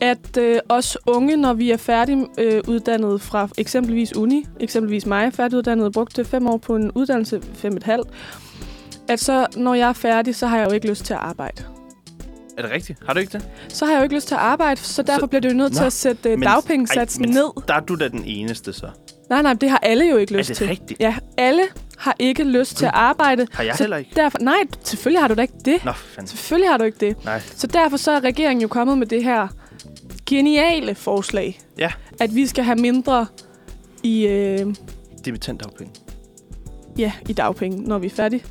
at øh, os unge, når vi er færdig øh, uddannet fra eksempelvis uni, eksempelvis mig, færdiguddannet, brugte fem år på en uddannelse, fem et halvt, at så når jeg er færdig, så har jeg jo ikke lyst til at arbejde.
Er det rigtigt? Har du ikke det?
Så har jeg jo ikke lyst til at arbejde, så derfor
Så-
bliver det jo nødt
Nå,
til at sætte øh,
men-
dagpengesatsen
Ej, men
ned.
Der er du da den eneste, så.
Nej, nej, det har alle jo ikke
Er
lyst
det
til.
rigtigt?
Ja, alle har ikke lyst til at arbejde.
Har jeg
så
heller ikke?
Derfor, nej, selvfølgelig har du da ikke det.
Nå, fanden.
Selvfølgelig har du ikke det.
Nej.
Så derfor så er regeringen jo kommet med det her geniale forslag.
Ja.
At vi skal have mindre i, øh,
Dimittentdagpenge.
ja, i dagpenge, når vi er færdige.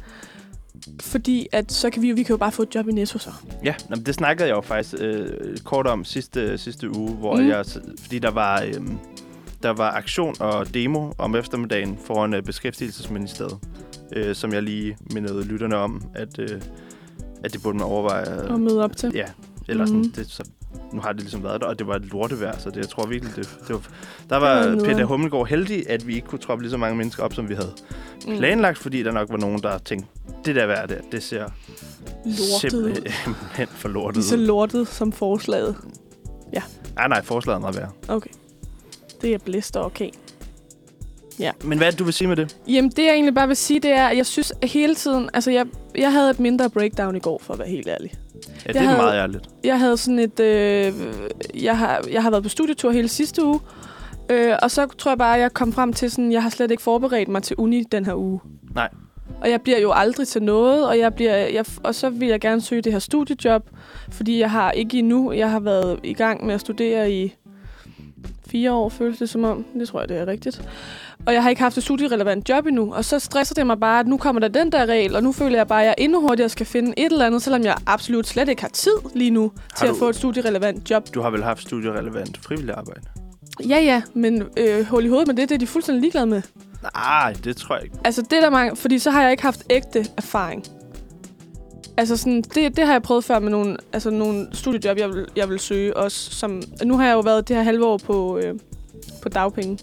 Fordi at så kan vi jo, vi kan jo bare få et job i Netto så.
Ja, nå, men det snakkede jeg jo faktisk øh, kort om sidste, sidste uge, hvor
mm.
jeg, fordi der var, øh, der var aktion og demo om eftermiddagen foran øh, Beskæftigelsesministeriet, øh, som jeg lige mindede lytterne om, at, øh, at det burde man overveje. øh,
Og møde op til.
Ja, eller
Mhm.
sådan, det, så, nu har det ligesom været der, og det var et lortevejr, så det, jeg tror virkelig, det, det var... Der
Det
var. Peter Hummelgaard heldig, at vi ikke kunne troppe lige så mange mennesker op, som vi havde
Mm.
planlagt, fordi der nok var nogen, der tænkte, det der vejr der, det ser
Lortet
simpelthen for lortet
Lige så
ud.
lortet som forslaget.
Nej, nej, forslaget er meget værd.
Okay. Det er blæst og okay.
Men hvad er det, du vil sige med det?
Jamen, det jeg egentlig bare vil sige, det er, at jeg synes at hele tiden... Altså, jeg, jeg havde et mindre breakdown i går, for at være helt ærlig.
Ja, det er
havde-
meget ærligt.
Jeg havde sådan et... Øh, jeg, har, jeg har været på studietur hele sidste uge. Øh, og så tror jeg bare, at jeg kom frem til sådan... Jeg har slet ikke forberedt mig til uni den her uge.
Nej.
Og jeg bliver jo aldrig til noget, og, jeg bliver, jeg, og så vil jeg gerne søge det her studiejob, fordi jeg har ikke endnu, jeg har været i gang med at studere i fire år, føles det som om. Det tror jeg, det er rigtigt. Og jeg har ikke haft et studierelevant job endnu, og så stresser det mig bare, at nu kommer der den der regel, og nu føler jeg bare, at jeg endnu hurtigere skal finde et eller andet, selvom jeg absolut slet ikke har tid lige nu til
du-
at få et studierelevant job.
Du har vel haft studierelevant frivillig arbejde?
Ja, ja, men øh, hold i hovedet med det, det er de fuldstændig ligeglade med.
Nej, det tror jeg ikke.
Altså, det er der mange... Fordi så har jeg ikke haft ægte erfaring. Altså, sådan, det, det har jeg prøvet før med nogle, altså, nogle studiejob, jeg vil, jeg vil søge også. Som, nu har jeg jo været det her halve år på, øh, på dagpenge.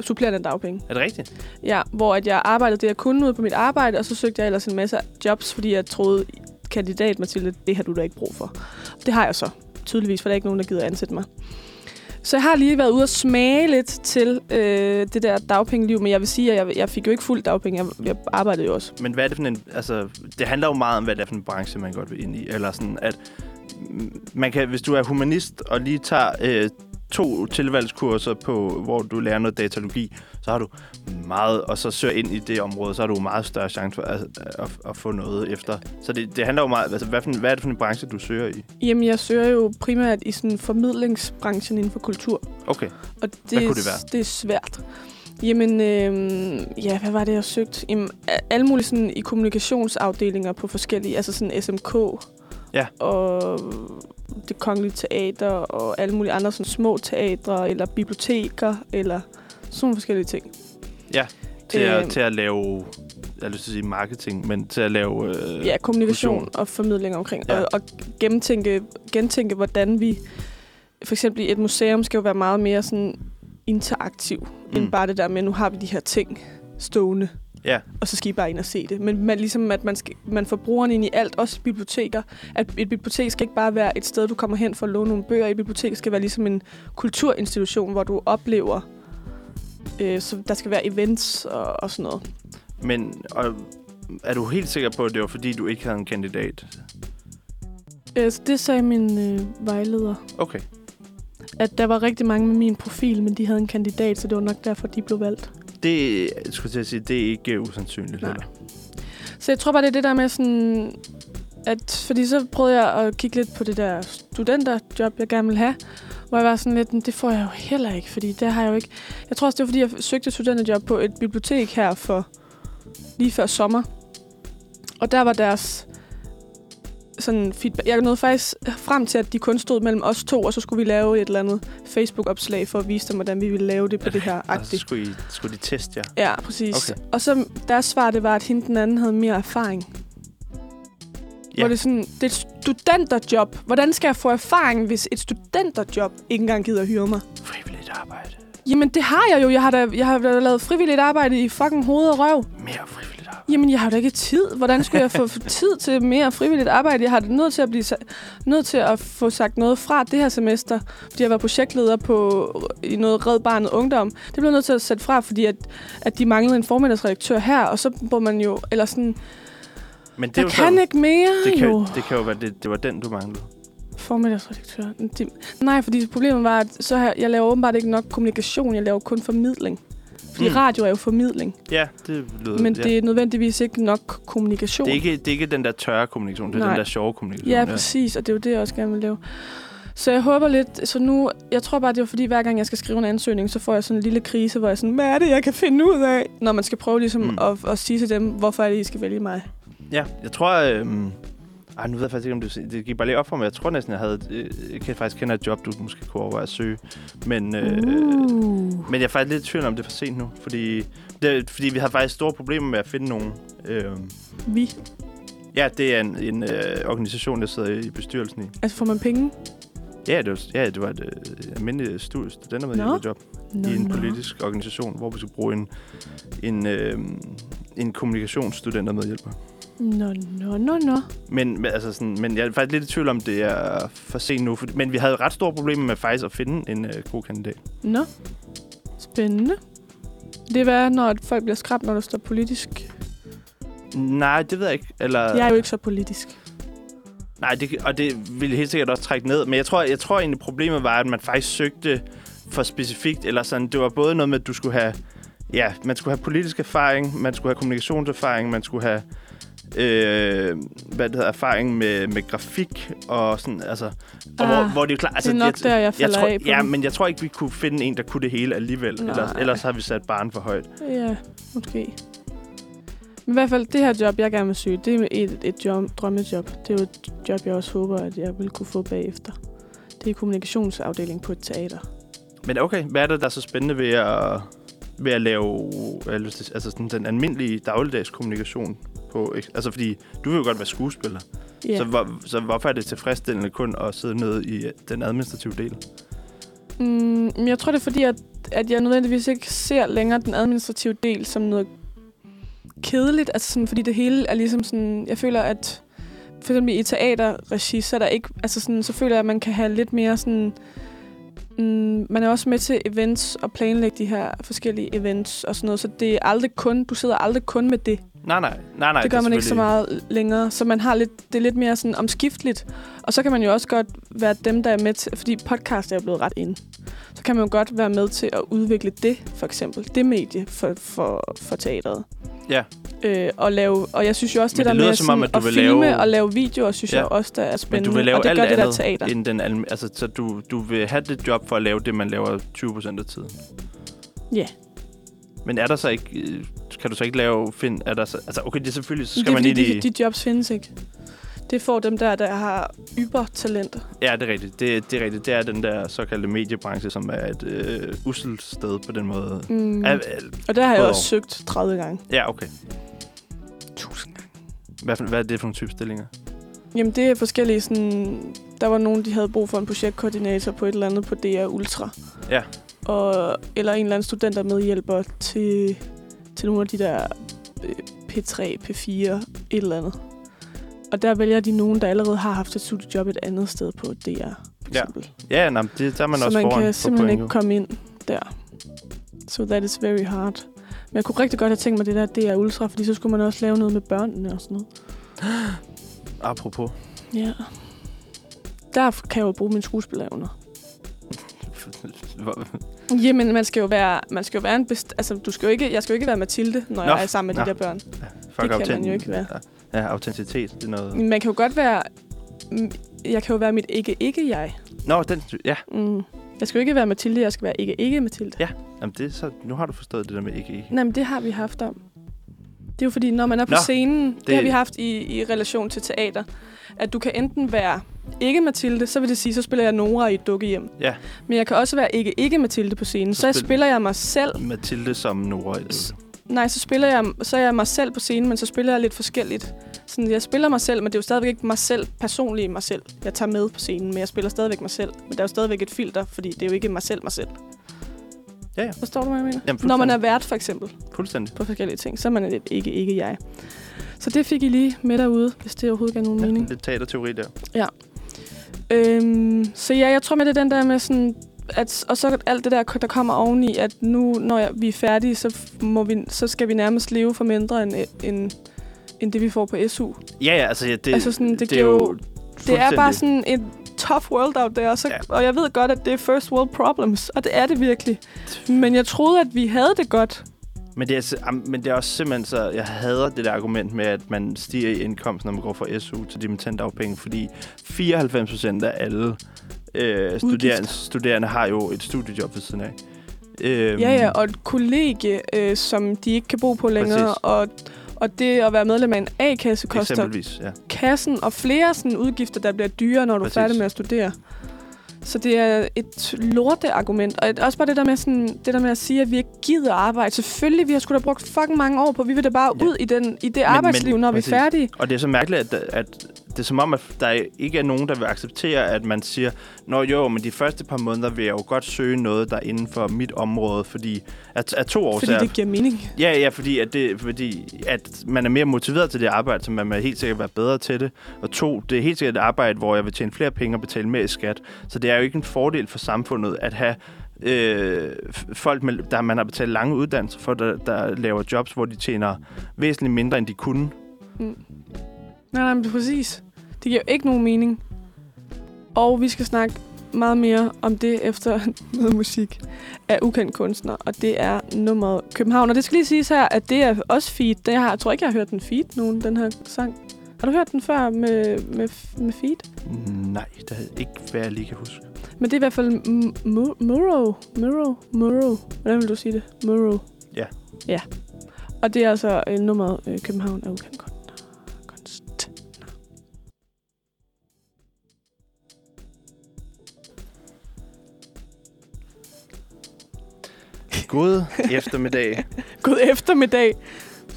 Supplerende dagpenge.
Er det rigtigt?
Ja, hvor at jeg arbejdede det, jeg kunne ude på mit arbejde, og så søgte jeg ellers en masse jobs, fordi jeg troede, kandidat Mathilde, det har du da ikke brug for. Det har jeg så, tydeligvis, for der er ikke nogen, der gider ansætte mig. Så jeg har lige været ude og smage lidt til øh, det der dagpengeliv, men jeg vil sige, at jeg, jeg fik jo ikke fuld dagpenge. Jeg, jeg arbejdede jo også.
Men hvad er det for en... Altså, det handler jo meget om, hvad det er for en branche, man godt vil ind i. Eller sådan, at man kan, hvis du er humanist og lige tager øh, to tilvalgskurser på, hvor du lærer noget datalogi, så har du meget, og så søger ind i det område, så har du meget større chance for at, at, at få noget efter. Så det, det handler jo meget... Altså, hvad, for hvad er det for en branche, du søger i?
Jamen, jeg søger jo primært i sådan formidlingsbranchen inden for kultur.
Okay.
Og det,
Hvad kunne det være?
Det er svært. Jamen, øh, ja, hvad var det, jeg søgte? Jamen, alle mulige sådan i kommunikationsafdelinger på forskellige, altså sådan SMK.
Ja.
Og det kongelige teater, og alle mulige andre sådan små teatre, eller biblioteker, eller sådan nogle forskellige ting.
Til, at,
Øhm.
til at lave... Jeg lyst til at sige marketing, men til at lave... Øh,
Ja, kommunikation
fusion.
og formidling omkring.
Ja.
Og, og gennemtænke, gentænke, hvordan vi... For eksempel i et museum skal jo være meget mere sådan interaktiv, mm. end bare det der med, nu har vi de her ting stående,
Ja,
og så skal I bare ind og se det. Men man, ligesom, at man, skal, man får brugeren ind i alt, også biblioteker. At et bibliotek skal ikke bare være et sted, du kommer hen for at låne nogle bøger. Et bibliotek skal være ligesom en kulturinstitution, hvor du oplever... Øh, så der skal være events og, og sådan noget.
men og, er du helt sikker på, at det var fordi, du ikke havde en kandidat?
Øh, så det sagde min øh, vejleder.
Okay.
at der var rigtig mange med min profil, men de havde en kandidat, så det var nok derfor, de blev valgt.
Det, jeg skulle at sige, det er ikke usandsynligt
Nej.
heller.
Så jeg tror bare, det er det der med sådan... At, fordi så prøvede jeg at kigge lidt på det der studenterjob, jeg gerne vil have. Hvor jeg var sådan lidt, "Men det får jeg jo heller ikke, fordi det har jeg jo ikke... Jeg tror også, det var, fordi jeg søgte et studenterjob på et bibliotek her for lige før sommer. Og der var deres sådan feedback. Jeg nåede faktisk frem til, at de kun stod mellem os to, og så skulle vi lave et eller andet Facebook-opslag for at vise dem, hvordan vi ville lave det på det her agtigt.
skulle, I, skulle de teste jer.
Ja, præcis.
Okay.
Og så deres svar, det var, at hende den anden havde mere erfaring.
Ja.
Hvor det er sådan, det er et studenterjob. Hvordan skal jeg få erfaring, hvis et studenterjob ikke engang gider at hyre mig?
Frivilligt arbejde.
Jamen, det har jeg jo. Jeg har da, jeg har da lavet frivilligt arbejde i fucking hoved og røv.
Mere frivilligt.
Jamen, jeg har da ikke tid. Hvordan skulle jeg få tid til mere frivilligt arbejde? Jeg har det nødt til at blive nødt til at få sagt noget fra det her semester, fordi jeg var projektleder på i noget Red Barnet Ungdom. Det blev jeg nødt til at sætte fra, fordi at, at de manglede en formiddagsredaktør her, og så må man jo, eller sådan,
Men det
jeg kan
sådan,
ikke mere
det kan,
jo.
det kan jo være, det, det var den, du manglede.
Formiddagsredaktør. Det, nej, fordi problemet var, at så her, jeg laver åbenbart ikke nok kommunikation, jeg laver kun formidling. Fordi
Mm.
radio er jo formidling,
Ja, det lyder...
men
ja.
det er nødvendigvis ikke nok kommunikation.
det, er ikke, det er ikke den der tørre kommunikation, det er
Nej.
den der sjove kommunikation.
Ja, præcis, og det er jo det, jeg også gerne vil lave. Så jeg håber lidt, så nu, jeg tror bare, det er fordi, hver gang jeg skal skrive en ansøgning, så får jeg sådan en lille krise, hvor jeg sådan, hvad er det, jeg kan finde ud af? Når man skal prøve ligesom
Mm.
at, at sige til dem, hvorfor er det, I skal vælge mig?
Ja, jeg tror... Øhm, ej, nu ved jeg faktisk ikke, om det, det gik bare lige op for mig. Jeg tror næsten, jeg havde... Øh, jeg kan faktisk kende et job, du måske kunne overveje at søge. Men, øh,
Uh.
men jeg er faktisk lidt i tvivl om, det er for sent nu. Fordi, det, fordi vi har faktisk store problemer med at finde nogen. Øh,
Vi.
ja, det er en, en øh, organisation, der sidder i bestyrelsen i.
Altså, får man penge?
Ja, det var, ja, det var et øh, almindeligt stu- studentermedhjælperjob
Nå,
i en
nå.
politisk organisation, hvor vi skulle bruge en, en, øh, en kommunikationsstudentermedhjælper.
Nå, nå, nå, nå.
Men, altså sådan, men jeg er faktisk lidt i tvivl om, det er for sent nu. For, men vi havde ret store problemer med faktisk at finde en øh, god kandidat.
Nå. Spændende. Det er når folk bliver skræmt, når der står politisk.
Nej, det ved jeg ikke. Eller,
Jeg er jo ikke så politisk.
Nej, det, og det ville helt sikkert også trække ned. Men jeg tror, jeg tror egentlig, problemet var, at man faktisk søgte for specifikt. Eller sådan, det var både noget med, at du skulle have... Ja, man skulle have politisk erfaring, man skulle have kommunikationserfaring, man skulle have øh, hvad det hedder, erfaring med, med grafik og sådan, altså, og hvor,
Ah,
hvor det er klart, altså,
det er nok
jeg,
der, jeg
jeg
falder
tror,
af på
Ja, men jeg tror ikke, vi kunne finde en, der kunne det hele alligevel.
Nej.
Ellers, ellers har vi sat barn for højt.
Ja, måske. Men i hvert fald, det her job, jeg gerne vil søge, det er et, et job, drømmejob. Det er jo et job, jeg også håber, at jeg vil kunne få bagefter. Det er kommunikationsafdeling på et teater.
Men okay, hvad er det, der er så spændende ved at, ved at lave jeg til- altså sådan, den almindelige dagligdags kommunikation? På, altså fordi, du vil jo godt være skuespiller.
Ja.
Så, hvor, så hvorfor er det tilfredsstillende kun at sidde nede i øh, den administrative del?
Mm, jeg tror, det er fordi, at, at jeg nødvendigvis ikke ser længere den administrative del som noget kedeligt. Altså sådan, fordi det hele er ligesom sådan... Jeg føler, at for eksempel i teaterregi, så er der ikke... Altså sådan, så føler jeg, at man kan have lidt mere sådan... Mm, man er også med til events og planlægge de her forskellige events og sådan noget, så det er aldrig kun, du sidder aldrig kun med det.
Nej, nej. nej, nej
det gør
er
man ikke så meget længere, så man har lidt, det er lidt mere sådan omskifteligt. Og så kan man jo også godt være dem, der er med til, fordi podcast er jo blevet ret ind. Så kan man jo godt være med til at udvikle det, for eksempel. Det medie for, for, for teateret.
Ja,
Øh, og, lave, og jeg synes jo også,
Men
det,
det
der med
som om,
sådan
at du
at
vil
filme
lave-
og lave videoer, synes
Ja.
jeg også, der er
men
spændende.
du vil lave
og det
alt
gør det der teater.
end den altså, så du, du vil have det job for at lave det, man laver 20 procent af tiden.
Ja.
Men er der så ikke... øh, Kan du så ikke lave... Find, er der så, altså, okay, det er selvfølgelig... Så skal
det er
man
fordi,
ind i...
de, de jobs findes ikke. Det får dem der, der har ybertalenter.
Ja, det er rigtigt. Det, det er rigtigt. Det er den der såkaldte mediebranche, som er et øh, uselt sted på den måde.
Mm.
Ja, øh,
og der har jeg også søgt 30 gange.
ja, okay.
Tusind gange.
Hvad, for- hvad er det for nogle type stillinger?
Jamen, det er forskellige sådan... Der var nogen, de havde brug for en projektkoordinator på et eller andet på DR Ultra.
Ja.
Og, eller en eller anden student, der medhjælper til, til nogle af de der øh, P3, P4, et eller andet. Og der vælger de nogen, der allerede har haft et studiejob et andet sted på DR, for
Ja.
eksempel.
Ja, nej, men det, der er man
så
også
man
foran
kan simpelthen ikke komme ind der. So that is very hard. Men jeg kunne rigtig godt have tænkt mig det der DR Ultra, fordi så skulle man også lave noget med børnene og sådan noget.
Apropos.
Ja. Der kan jeg jo bruge min skuespillerevner. Jamen, man skal jo være, man skal jo være en best, altså, du skal jo ikke, jeg skal jo ikke være Mathilde, når
Nå,
jeg er sammen med
nå.
de der børn.
Fuck
kan man jo ikke være.
Ja, ja, autenticitet, det er noget...
Man kan jo godt være, jeg kan jo være mit ikke-ikke-jeg.
Nå, den, ja,
Mm. Jeg skal jo ikke være Mathilde, jeg skal være ikke-ikke-Mathilde.
Ja. jamen det så, nu har du forstået det der med ikke ikke.
Nej, men det har vi haft om. Det er jo fordi, når man er på
Nå,
scenen, det, det har vi haft i, i relation til teater, at du kan enten være ikke Mathilde, så vil det sige, så spiller jeg Nora i et dukkehjem.
Ja,
Men jeg kan også være ikke ikke Mathilde på scenen.
Så
Så,
spil-
spiller jeg mig selv.
Mathilde som Nora. i det.
S- Nej, så spiller jeg, så er jeg mig selv på scenen, men så spiller jeg lidt forskelligt. Sådan, jeg spiller mig selv, men det er jo stadigvæk ikke mig selv, personligt mig selv. Jeg tager med på scenen, men jeg spiller stadigvæk mig selv. Men der er jo stadigvæk et filter, fordi det er jo ikke mig selv, mig selv.
Ja, ja.
Forstår du, hvad jeg mener?
Jamen,
Når man er vært, for eksempel.
Fuldstændig.
på forskellige ting. Så er man et ikke, ikke jeg. Så det fik I lige med derude, hvis det overhovedet gav nogen
Ja,
mening.
lidt teaterteori der.
Øhm, så ja, jeg tror med det er den der med sådan, at, og så alt det der, der kommer oveni, at nu, når jeg, vi er færdige, så, må vi, så skal vi nærmest leve for mindre end, end, end det, vi får på SU.
Ja, ja, altså ja, det,
Altså sådan, det
det er
giver
jo
Det er bare sådan en tough world out there, og, så,
Ja.
og jeg ved godt, at det er first world problems, og det er det virkelig. Men jeg troede, at vi havde det godt.
Men det, er, men det er også simpelthen så... Jeg hader det der argument med, at man stiger i indkomst, når man går fra SU til dimittendafpenge, fordi 94 procent af alle øh, studerende, studerende har jo et studiejob ved siden af. Øhm,
Ja, ja, og et kollegie, øh, som de ikke kan bo på længere,
Præcis.
og, og det at være medlem af en A-kasse koster
ja.
kassen og flere sådan udgifter, der bliver dyre, når du
Præcis.
er færdig med at studere. Så det er et lorte argument. Og et- også bare det der, med sådan, det der med at sige, at vi ikke gider arbejde. Selvfølgelig, vi har sgu da brugt fucking mange år på, vi vil da bare
Ja.
ud i, den, i det arbejdsliv, når
præcis.
vi er færdige.
Og det er så mærkeligt, at, at det er som om, at der ikke er nogen, der vil acceptere, at man siger, Nå jo, men de første par måneder vil jeg jo godt søge noget, der er inden for mit område, fordi at, at to år
Fordi det giver mening.
Ja, ja, fordi, at, det, fordi at man er mere motiveret til det arbejde, så man vil helt sikkert være bedre til det. Og to, det er helt sikkert et arbejde, hvor jeg vil tjene flere penge og betale mere i skat. Så det er jo ikke en fordel for samfundet at have øh, folk, med, der man har betalt lange uddannelser for, der, der laver jobs, hvor de tjener væsentligt mindre, end de kunne.
Nej, nej, men præcis. Det giver ikke nogen mening. Og vi skal snakke meget mere om det efter noget musik af ukendt kunstner, og det er nummeret København. Og det skal lige siges her, at det er også feed. Det har, jeg tror ikke, jeg har hørt den feed nogen, den her sang. Har du hørt den før med, med, med feed?
Nej, det er ikke, hvad jeg lige kan huske.
Men det er i hvert fald Muro. Muro. Muro. Hvordan vil du sige det? Muro.
Ja.
Ja. Og det er altså øh, nummeret øh, København af ukendt kunstner.
God eftermiddag.
God eftermiddag.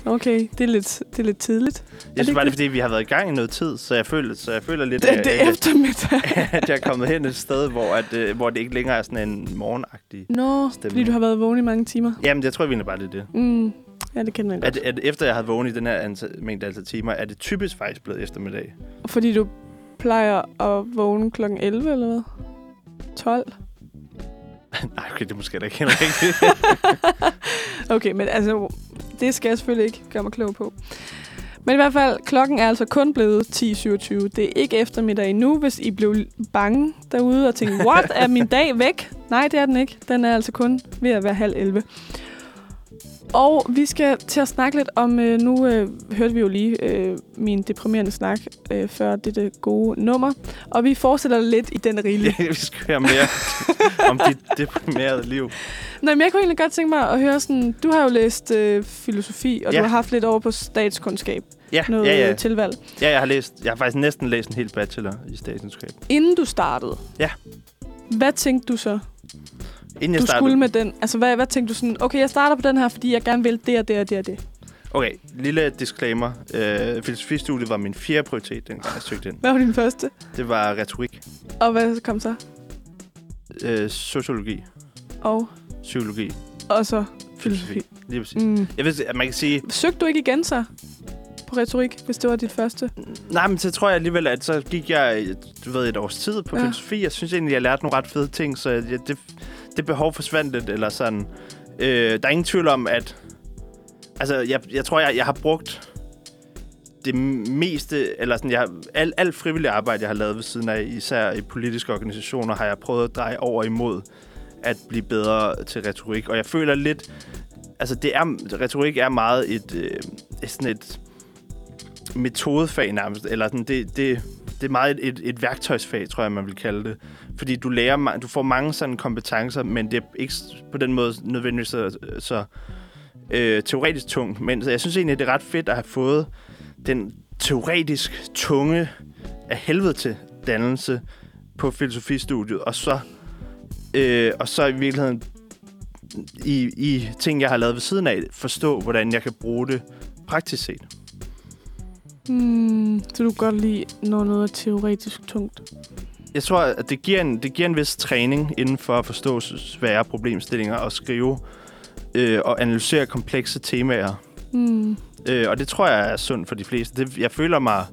Okay, det er lidt, det er lidt tidligt.
Jeg synes bare, det er, fordi vi har været i gang i noget tid, så jeg føler, så jeg føler lidt,
Det,
at,
det er eftermiddag.
at jeg er kommet hen et sted, hvor, at, øh, hvor det ikke længere er sådan en morgenagtig
Nå,
Stemning.
fordi du har været vågen i mange timer.
Jamen, jeg tror egentlig bare, det er det.
Mm. Ja, det kender jeg godt.
At, at efter jeg havde vågnet i den her antal, mængde antal timer, er det typisk faktisk blevet eftermiddag.
Fordi du plejer at vågne kl. 11 eller hvad? 12?
Nej, okay, det er måske da ikke helt rigtigt.
Okay, men altså, det skal jeg selvfølgelig ikke gøre mig klog på. Men i hvert fald, klokken er altså kun blevet 10.27. Det er ikke eftermiddag endnu, hvis I blev bange derude og tænkte, what, er min dag væk? Nej, det er den ikke. Den er altså kun ved at være halv 11. Og vi skal til at snakke lidt om, øh, nu øh, hørte vi jo lige øh, min deprimerende snak øh, før dette gode nummer. Og vi fortsætter lidt i den rille.
ja, vi skal høre mere om dit deprimerede liv.
Nej, men jeg kunne egentlig godt tænke mig at høre sådan, du har jo læst øh, filosofi, og
Ja.
du har haft lidt over på statskundskab,
Ja,
noget
ja, ja.
øh, tilvalg.
ja, jeg har læst, jeg har faktisk næsten læst en hel bachelor i statskundskab.
Inden du startede,
Ja.
hvad tænkte du så,
Inden jeg
du
startede,
skulle med den? Altså, hvad, hvad tænkte du sådan, okay, jeg starter på den her, fordi jeg gerne vil det og det og det og det.
Okay, lille disclaimer. Øh, filosofistudiet var min fjerde prioritet, dengang jeg søgte ind.
Hvad var din første?
Det var retorik,
Og hvad kom så?
øh, sociologi,
Og,
psykologi,
og så filosofi.
Lige præcis. Mm. Jeg ved, at man kan sige,
Søgte du ikke igen så på retorik, hvis det var dit første?
nej, men så tror jeg alligevel, at så gik jeg, du ved, et års tid på
ja.
filosofi. Jeg synes egentlig, jeg lærte nogle ret fede ting, så jeg, det, det behov forsvandt lidt, eller sådan. Øh, der er ingen tvivl om, at... Altså, jeg, jeg tror, jeg, jeg har brugt det meste, eller sådan, jeg, har- alt, alt frivilligt arbejde, jeg har lavet ved siden af, især i politiske organisationer, har jeg prøvet at dreje over imod at blive bedre til retorik. Og jeg føler lidt, altså det er, retorik er meget et, øh, et sådan et metodefag nærmest, eller sådan, det, det, det er meget et, et, et værktøjsfag, tror jeg, man vil kalde det. Fordi du lærer, du får mange sådan kompetencer, men det er ikke på den måde nødvendigvis så, så øh, teoretisk tungt. Men så jeg synes egentlig, det er ret fedt at have fået den teoretisk tunge af helvede til dannelse på filosofistudiet, og så, øh, og så i virkeligheden i, i ting, jeg har lavet ved siden af, forstå, hvordan jeg kan bruge det praktisk set.
Hmm, så du kan godt lide, når noget er teoretisk tungt.
Jeg tror, at det giver en, det giver en vis træning inden for at forstå svære problemstillinger og skrive øh, og analysere komplekse temaer.
Mm.
Øh, og det tror jeg er sundt for de fleste. Det, jeg føler mig...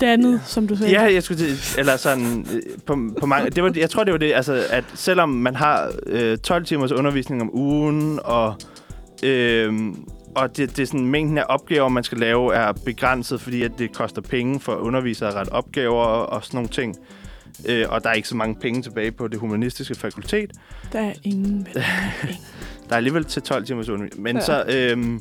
Dannet, som du sagde.
Ja, jeg skulle eller sådan, øh, på, på mange, det var, jeg tror, det var det, altså, at selvom man har øh, 12 timers undervisning om ugen, og, øh, og det, det er sådan, mængden af opgaver, man skal lave, er begrænset, fordi at det koster penge for undervisere at rette opgaver og sådan nogle ting. Øh, og der er ikke så mange penge tilbage på det humanistiske fakultet.
Der er ingen.
Der er alligevel til 12 timers undervisning. Men
Ja.
så, øhm,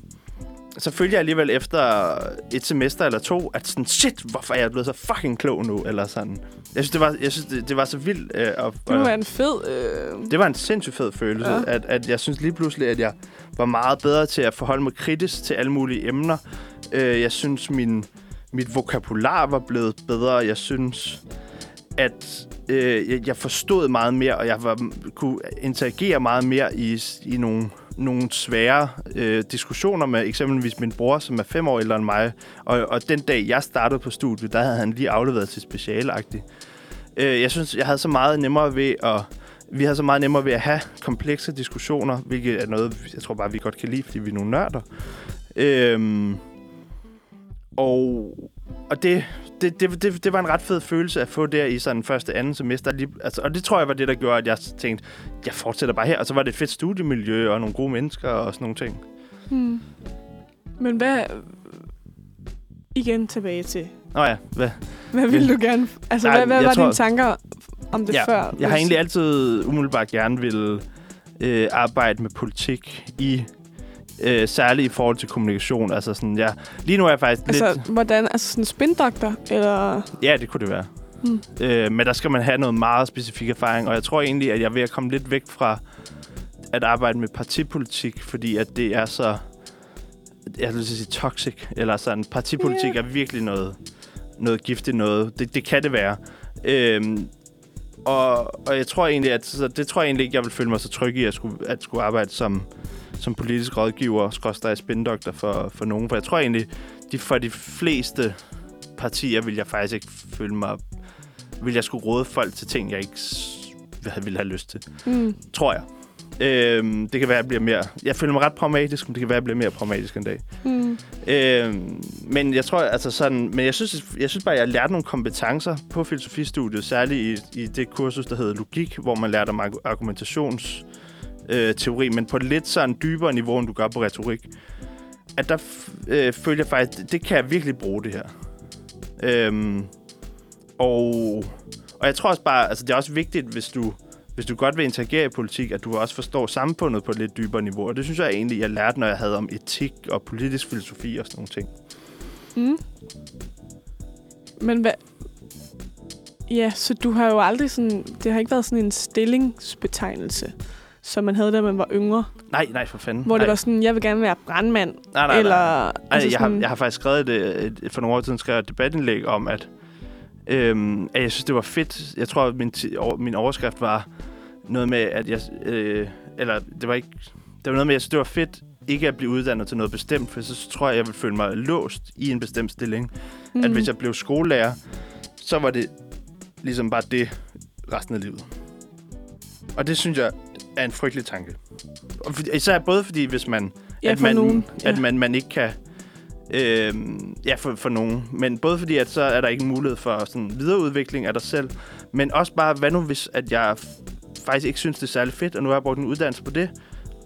så følte jeg alligevel efter et semester eller to, at sådan, shit, hvorfor er jeg blevet så fucking klog nu? Eller sådan. Jeg synes, det var, jeg synes, det, det var så vildt. Øh, og,
Det være en fed... Øh...
det var en sindssygt fed følelse,
ja.
at, at jeg synes lige pludselig, at jeg var meget bedre til at forholde mig kritisk til alle mulige emner. Øh, jeg synes, min, mit vokabular var blevet bedre. Jeg synes, at øh, jeg, jeg forstod meget mere, og jeg var, kunne interagere meget mere i, i nogle, nogle svære øh, diskussioner med eksempelvis min bror, som er fem år ældre end mig. Og, og den dag, jeg startede på studiet, der havde han lige afleveret til specialagtigt. Øh, jeg synes, jeg havde så meget nemmere ved at... Vi havde så meget nemmere ved at have komplekse diskussioner, hvilket er noget, jeg tror bare, vi godt kan lide, fordi vi er nogle nørder. Øhm, og og det, det, det, det, det var en ret fed følelse at få der i sådan første anden semester. Lige, altså, og det tror jeg var det, der gjorde, at jeg tænkte, jeg fortsætter bare her. Og så var det et fedt studiemiljø og nogle gode mennesker og sådan nogle ting.
Hmm. Men hvad... Igen tilbage til...
Nå ja, hvad?
Hvad vil du gerne... Altså,
Nej,
hvad, hvad var
tror-
dine tanker om det
ja,
før?
Jeg har egentlig altid umiddelbart gerne vil øh, arbejde med politik i øh, særligt i forhold til kommunikation. Altså sådan, ja, lige nu er jeg faktisk
Altså,
lidt...
hvordan? Altså sådan en spindoktor? Eller...
Ja, det kunne det være.
Hmm.
Øh, men der skal man have noget meget specifik erfaring, og jeg tror egentlig, at jeg er ved at komme lidt væk fra at arbejde med partipolitik, fordi at det er så, jeg vil sige toxic, eller sådan, partipolitik
Ja.
er virkelig noget, noget giftigt noget. Det, det kan det være. Øhm, og, og jeg tror egentlig, at så det tror jeg egentlig ikke, jeg vil føle mig så tryg i at skulle, at skulle arbejde som, som politisk rådgiver, skråstrej spindoktor for, for nogen. For jeg tror egentlig, de, for de fleste partier vil jeg faktisk ikke føle mig... Vil jeg skulle råde folk til ting, jeg ikke ville have lyst til.
Mm.
Tror jeg. Øhm, det kan være, at jeg bliver mere... Jeg føler mig ret pragmatisk, men det kan være, at jeg bliver mere pragmatisk en dag.
Mm.
Øhm, men jeg tror, altså sådan... Men jeg synes, jeg synes bare, at jeg lærte nogle kompetencer på filosofistudiet, særligt i, i det kursus, der hedder logik, hvor man lærte om argu- argumentations øh, teori, men på lidt sådan dybere niveau, end du gør på retorik. At der f- øh, føler jeg faktisk, det, det kan jeg virkelig bruge, det her. Øhm, og, og jeg tror også bare, altså det er også vigtigt, hvis du, hvis du godt vil interagere i politik, at du også forstår samfundet på et lidt dybere niveau. Og det synes jeg egentlig, jeg lærte, når jeg havde om etik og politisk filosofi og sådan nogle ting.
Mm. Men hvad... Ja, så du har jo aldrig sådan... Det har ikke været sådan en stillingsbetegnelse, som man havde, da man var yngre.
Nej, nej, for fanden.
Hvor
nej.
det var sådan, jeg vil gerne være brandmand.
nej, nej,
eller...
nej.
altså
Altså, jeg, har,
sådan,
jeg har faktisk skrevet et, et, et, for nogle år siden skrevet et debatindlæg om, at, øhm, at jeg synes, det var fedt. Jeg tror, at min, min overskrift var noget med, at jeg... Øh, eller det var ikke... Det var noget med, at jeg synes, det var fedt ikke at blive uddannet til noget bestemt, for så tror jeg, jeg ville føle mig låst i en bestemt stilling. Mm. At hvis jeg blev skolelærer, så var det ligesom bare det resten af livet. Og det synes jeg er en frygtelig tanke. Og især både fordi, hvis man
Ja,
at man,
nogen.
At
Ja.
man, man ikke kan... Øh, ja, for, for nogen. Men både fordi, at så er der ikke mulighed for sådan videreudvikling af dig selv, men også bare, hvad nu hvis, at jeg faktisk ikke synes, det er særlig fedt, og nu har jeg brugt en uddannelse på det,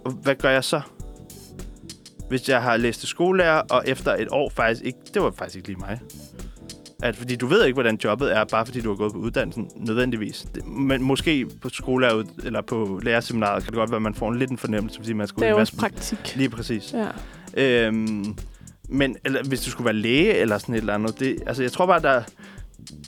og hvad gør jeg så? Hvis jeg har læst til skolelærer, og efter et år faktisk ikke... Det var faktisk ikke lige mig. At, fordi du ved ikke, hvordan jobbet er, bare fordi du har gået på uddannelsen, nødvendigvis. Det, men måske på skolelærer, eller på lærerseminaret, kan det godt være, at man får en lidt en fornemmelse, fordi man skal ud i massen.
praktik.
Lige præcis.
Ja.
Øhm, men eller, hvis du skulle være læge eller sådan et eller andet, det, altså jeg tror bare, der,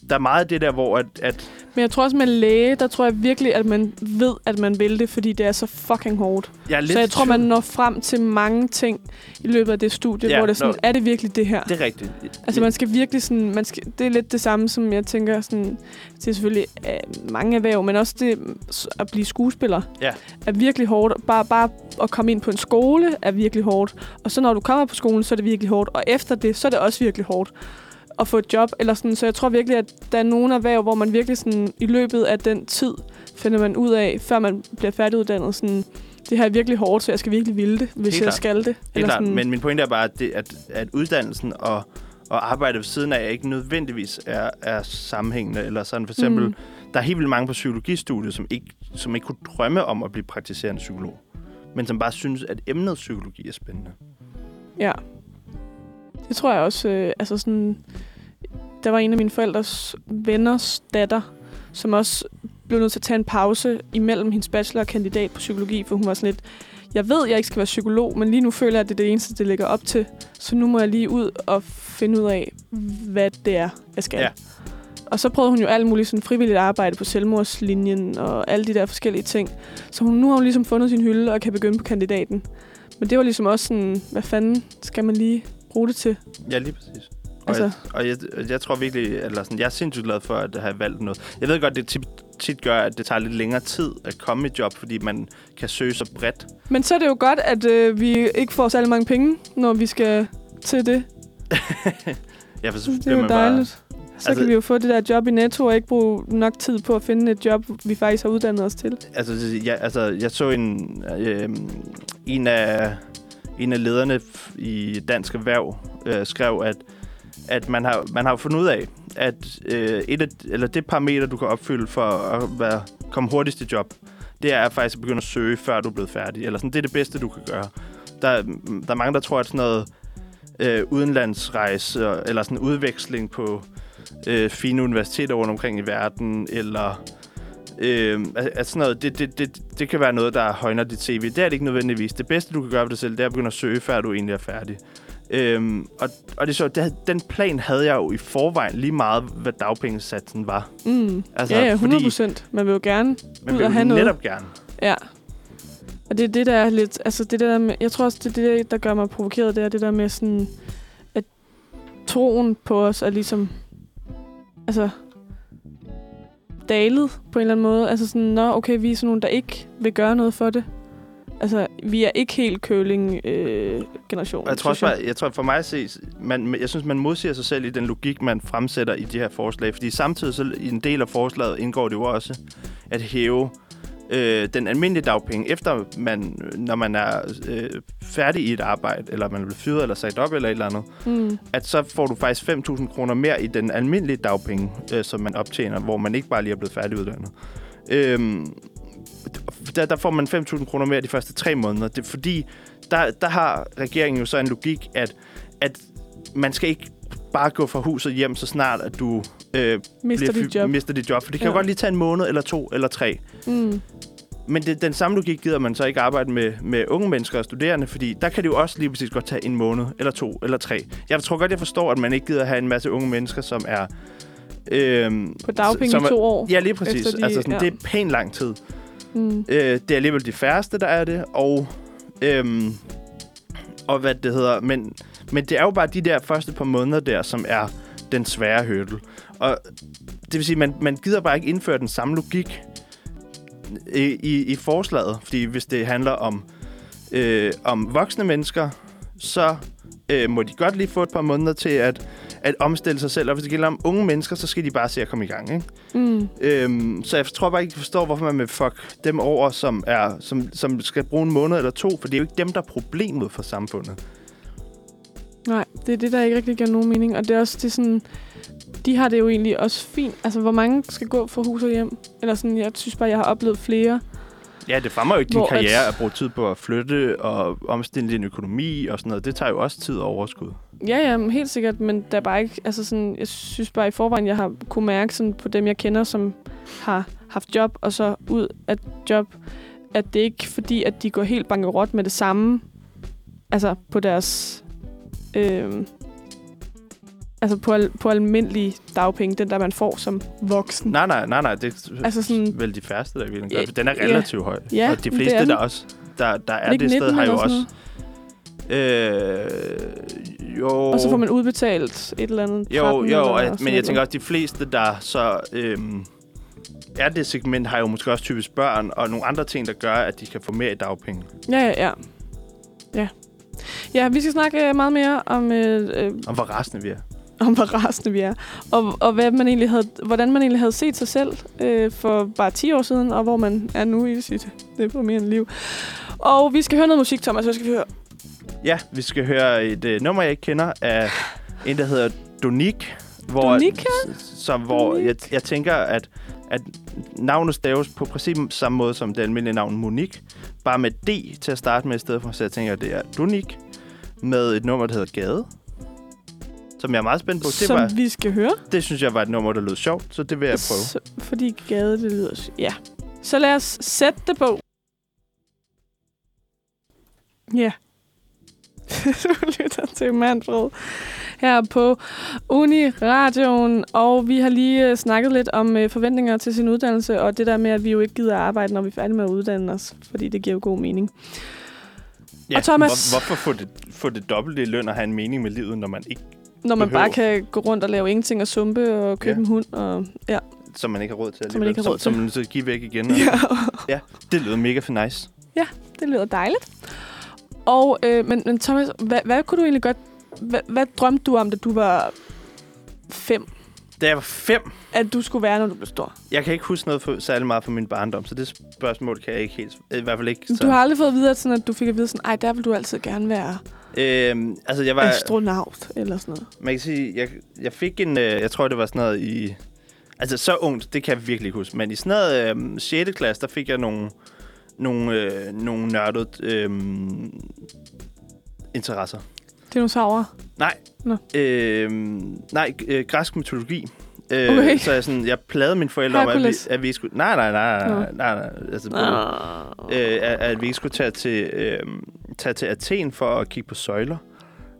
der er meget af det der, hvor at, at
Men jeg tror også med læge, der tror jeg virkelig, at man ved, at man vil det, fordi det er så fucking hårdt.
jeg
så jeg tror, man når frem til mange ting i løbet af det studie,
Ja,
hvor det er sådan,
nå.
er det virkelig det her?
Det er rigtigt.
Altså man skal virkelig sådan, man skal, det er lidt det samme, som jeg tænker sådan, det er selvfølgelig uh, mange erhverv, men også det at blive skuespiller
Ja.
er virkelig hårdt. Bare, bare at komme ind på en skole er virkelig hårdt. Og så når du kommer på skolen, så er det virkelig hårdt. Og efter det, så er det også virkelig hårdt at få et job. Eller sådan. Så jeg tror virkelig, at der er nogle erhverv, hvor man virkelig sådan, i løbet af den tid finder man ud af, før man bliver færdiguddannet, sådan, det her er virkelig hårdt, så jeg skal virkelig ville det, hvis
Helt
jeg
klart.
skal det.
Helt klart, men min pointe er bare, at, det, at, at uddannelsen og, og arbejdet ved siden af ikke nødvendigvis er, er sammenhængende. Eller sådan for eksempel,
mm.
der er helt vildt mange på psykologistudiet, som ikke, som ikke kunne drømme om at blive praktiserende psykolog. Men som bare synes, at emnet psykologi er spændende.
Ja. Det tror jeg også. Øh, altså sådan, der var en af mine forældres venners datter, som også blev nødt til at tage en pause imellem hendes bachelor og kandidat på psykologi, for hun var sådan lidt, jeg ved, jeg ikke skal være psykolog, men lige nu føler jeg, at det er det eneste, det ligger op til. Så nu må jeg lige ud og finde ud af, hvad det er, jeg skal.
Ja.
Og så prøvede hun jo alt muligt sådan frivilligt arbejde på selvmordslinjen og alle de der forskellige ting. Så hun, nu har hun ligesom fundet sin hylde og kan begynde på kandidaten. Men det var ligesom også sådan, hvad fanden skal man lige bruge det til?
Ja, lige præcis. Og,
Altså-
jeg, og jeg, jeg tror virkelig, eller sådan, jeg er sindssygt glad for at have valgt noget. Jeg ved godt, det tit, tit gør, at det tager lidt længere tid at komme i job, fordi man kan søge så bredt.
Men så er det jo godt, at øh, vi ikke får særlig mange penge, når vi skal til det.
Ja, for så
Det er jo
man bare...
dejligt. Så Altså- kan vi jo få det der job i Netto og ikke bruge nok tid på at finde et job, vi faktisk har uddannet os til.
Altså, jeg, altså, jeg så en, øh, en, af, en af lederne i Dansk Erhverv øh, skrev, at, at man, har, man har fundet ud af, at øh, et af, eller det parameter, du kan opfylde for at være, komme hurtigst i job, det er faktisk at begynde at søge, før du er blevet færdig. Eller sådan, det er det bedste, du kan gøre. Der, der er mange, der tror, at sådan noget øh, udenlandsrejse, eller sådan udveksling på øh, fine universiteter rundt omkring i verden, eller øh, at, at sådan noget, det, det, det, det kan være noget, der højner dit CV. Det er det ikke nødvendigvis. Det bedste, du kan gøre for dig selv, det er at begynde at søge, før du egentlig er færdig. Øhm, og, og det så, det, den plan havde jeg jo i forvejen lige meget, hvad dagpengesatsen var.
Mm.
Altså,
ja, ja, 100
fordi-
procent. Man vil jo gerne
Man
Ud
vil jo
have noget.
netop gerne.
Ja. Og det er det, der er lidt... Altså, det der med, jeg tror også, det er det, der gør mig provokeret, det er det der med sådan... At troen på os er ligesom... Altså... Dalet på en eller anden måde. Altså sådan, nå, okay, vi er sådan nogle, der ikke vil gøre noget for det. Altså, vi er ikke helt køling-generation.
Og jeg tror også bare, jeg tror for mig at se, man, jeg synes, man modsiger sig selv i den logik, man fremsætter i de her forslag. Fordi samtidig så i en del af forslaget indgår det jo også at hæve øh, den almindelige dagpenge, efter man, når man er øh, færdig i et arbejde, eller man er blevet fyret eller sagt op eller et eller andet,
Mm.
at så får du faktisk 5.000 kroner mere i den almindelige dagpenge, øh, som man optjener, hvor man ikke bare lige er blevet færdiguddannet. Øhm, der, der får man 5.000 kroner mere de første tre måneder. Det er fordi, der, der har regeringen jo så en logik, at, at man skal ikke bare gå fra huset hjem, så snart at du øh,
Mister dit job.
mister dit job. For det kan
Ja.
jo godt lige tage en måned, eller to, eller tre.
Mm.
Men det, den samme logik gider man så ikke arbejde med, med unge mennesker og studerende, fordi der kan det jo også lige præcis godt tage en måned, eller to, eller tre. Jeg tror godt, jeg forstår, at man ikke gider have en masse unge mennesker, som er... Øhm,
På dagpenge
som
i to år.
Ja, lige præcis.
De-
altså sådan,
ja.
Det er pænt lang tid.
Mm.
Øh, det er alligevel de færreste, der er det, og... Øhm, og hvad det hedder, men, men det er jo bare de der første par måneder der, som er den svære hurdle. Og det vil sige, man, man gider bare ikke indføre den samme logik i, i, i forslaget, fordi hvis det handler om, øh, om voksne mennesker, så øh, må de godt lige få et par måneder til at, at omstille sig selv, og hvis det gælder om unge mennesker, så skal de bare se at komme i gang, ikke?
Mm.
Øhm, så jeg tror bare ikke, jeg forstår, hvorfor man vil fuck dem over, som, er, som, som skal bruge en måned eller to, for det er jo ikke dem, der er problemet for samfundet.
Nej, det er det, der ikke rigtig giver nogen mening. Og det er også det sådan, de har det jo egentlig også fint. Altså, hvor mange skal gå fra hus og hjem? Eller sådan, jeg synes bare, jeg har oplevet flere.
Ja, det fremmer jo ikke din
Hvor at-
karriere at bruge tid på at flytte og omstille din økonomi og sådan noget. Det tager jo også tid og overskud.
Ja, ja, helt sikkert, men der er bare ikke, altså sådan, jeg synes bare i forvejen, jeg har kunne mærke sådan på dem, jeg kender, som har haft job, og så ud af job, at det ikke fordi, at de går helt bankerot med det samme, altså på deres, øh, altså på, al, på almindelige dagpenge, den der man får som voksen.
Nej, nej, nej, nej. Det er
Altså sådan-
vel de færreste, der vil
Ja,
gøre. Den er
ja.
relativt høj.
Ja,
og de fleste,
det er
der også der, der er,
Er det
sted,
19
har jo også... Øh, jo,
Og så får man udbetalt et eller andet.
Jo,
13
jo,
eller
og, men jeg
noget.
tænker også, de fleste, der så øhm, er det segment, har jo måske også typisk børn og nogle andre ting, der gør, at de kan få mere i dagpenge.
Ja, ja, ja. Ja, ja vi skal snakke øh, meget mere om... Øh, øh,
Og hvor rasende vi er.
om hvor rasende vi er. Og, og hvad man egentlig havde, hvordan man egentlig havde set sig selv øh, for bare 10 år siden, og hvor man er nu i sit deprimerende liv. Og vi skal høre noget musik, Thomas. Hvad skal vi høre?
Ja, vi skal høre et øh, nummer, jeg ikke kender, af en, der hedder Donik. Hvor,
Donika?
Som, hvor
Donik.
jeg, jeg tænker, at, at navnet staves på præcis samme måde som det almindelige navn Monique. Bare med D til at starte med i stedet for. Så jeg tænker, at det er Donik med et nummer, der hedder Gade. Som jeg er meget spændt på. Det,
Som
var,
vi skal høre.
det synes jeg var et nummer, der lød sjovt, så det vil jeg prøve.
Så, fordi gade, det lyder... Ja. Så lad os sætte det på. Ja. du lytter til Manfred her på Uni-radioen, og vi har lige øh, snakket lidt om øh, forventninger til sin uddannelse, og det der med, at vi jo ikke gider arbejde, når vi er færdige med at uddanne os, fordi det giver jo god mening.
Ja,
Og Thomas-
Hvor, hvorfor få det, få det dobbelte i løn og have en mening med livet, når man ikke,
Når man
Behøver.
bare kan gå rundt og lave ingenting og sumpe og købe
Ja.
en hund, og ja.
som man ikke har råd til
Som man ikke har råd
som, som
til.
man er nødt til at give væk igen?
ja.
Det lyder mega for nice.
Det lyder dejligt. Og, øh, men, men Thomas, hvad, hvad kunne du egentlig godt... Hvad, hvad drømte du om, da du var fem?
Da jeg var fem,
At du skulle være, når du blev stor?
jeg kan ikke huske noget for, særlig meget fra min barndom, så det spørgsmål kan jeg ikke helt... I hvert fald ikke... Så.
Du har aldrig fået at vide, at, sådan, at du fik at vide sådan, ej, der vil du altid gerne være
Øhm, altså, jeg var...
astronaut, eller sådan noget.
Man kan sige, jeg, jeg fik en... Øh, jeg tror, det var sådan noget i... Altså, så ungt, det kan jeg virkelig ikke huske. Men i sådan noget øh, 6. klasse, der fik jeg nogle, nogle, øh, nogle nørdede øh, interesser.
Dinosaurer.
Nej.
Nå.
Øh, nej, øh, græsk mytologi. Øh,
Okay.
Så jeg, sådan, jeg plagede mine forældre om, at vi, at vi ikke skulle... Nej, nej, nej, nej, nej, nej. Altså,
Ah.
øh, at, at vi ikke skulle tage til, øh, tage til Athen for at kigge på søjler.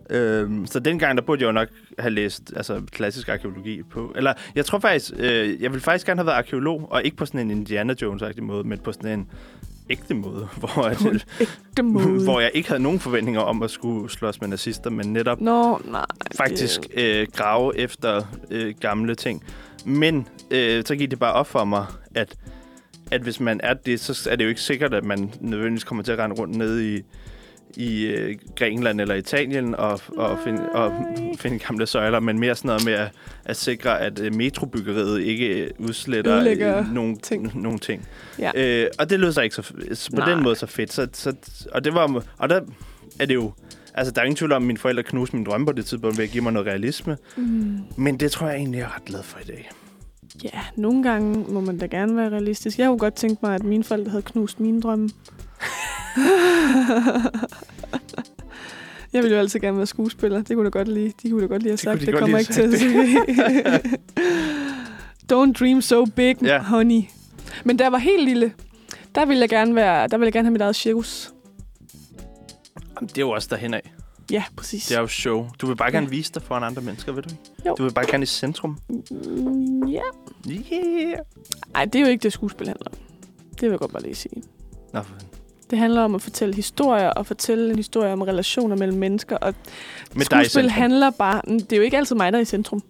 Øh, så dengang, der burde jeg jo nok have læst altså, klassisk arkeologi på. Eller jeg tror faktisk, øh, jeg ville faktisk gerne have været arkeolog, og ikke på sådan en Indiana Jones-agtig måde, men på sådan en ægte måde, hvor, at,
Ægte måde.
hvor jeg ikke havde nogen forventninger om at skulle slås med nazister, men netop
Nå, nej.
faktisk øh, grave efter øh, gamle ting. Men øh, så gik det bare op for mig, at, at hvis man er det, så er det jo ikke sikkert, at man nødvendigvis kommer til at rende rundt nede i, i øh, Grækenland eller Italien og, og, finde, og finde gamle søjler, men mere sådan noget med at, at sikre, at øh, metrobyggeriet ikke øh, udsletter
Ødelægger
øh, nogle
ting.
Nogle ting.
Ja.
Øh, og det lød så ikke så, så på
Nej.
den måde så fedt. Så, så, og, det var, og der er det jo... Altså, der er ingen tvivl om, at mine forældre knuste min drømme på det tidspunkt ved at give mig noget realisme.
mm,
Men det tror jeg egentlig, jeg er ret glad for i dag.
ja, nogle gange må man da gerne være realistisk. Jeg kunne godt tænke mig, at mine forældre havde knust mine drømme. Jeg ville jo altid gerne være skuespiller. Det kunne da godt lide. De kunne da godt
Det kunne
sagt.
de
Det, kommer ikke til at sige. Don't dream so big,
Ja.
honey. Men da jeg var helt lille, der ville jeg gerne være, der ville jeg gerne have mit eget cirkus.
Jamen, det er jo også derhen af.
Ja, præcis.
Det er jo show. Du vil bare gerne
Ja.
vise dig foran andre mennesker, ved du ikke?
Jo.
Du vil bare gerne i centrum.
Mm, Ja.
Yeah.
Ej, det er jo ikke det, skuespil handler om. Det vil jeg godt bare lige sige.
Nå, for...
Det handler om at fortælle historier, og fortælle en historie om relationer mellem mennesker. Og
Med
skuespil handler bare... Det er jo ikke altid mig, der er i centrum.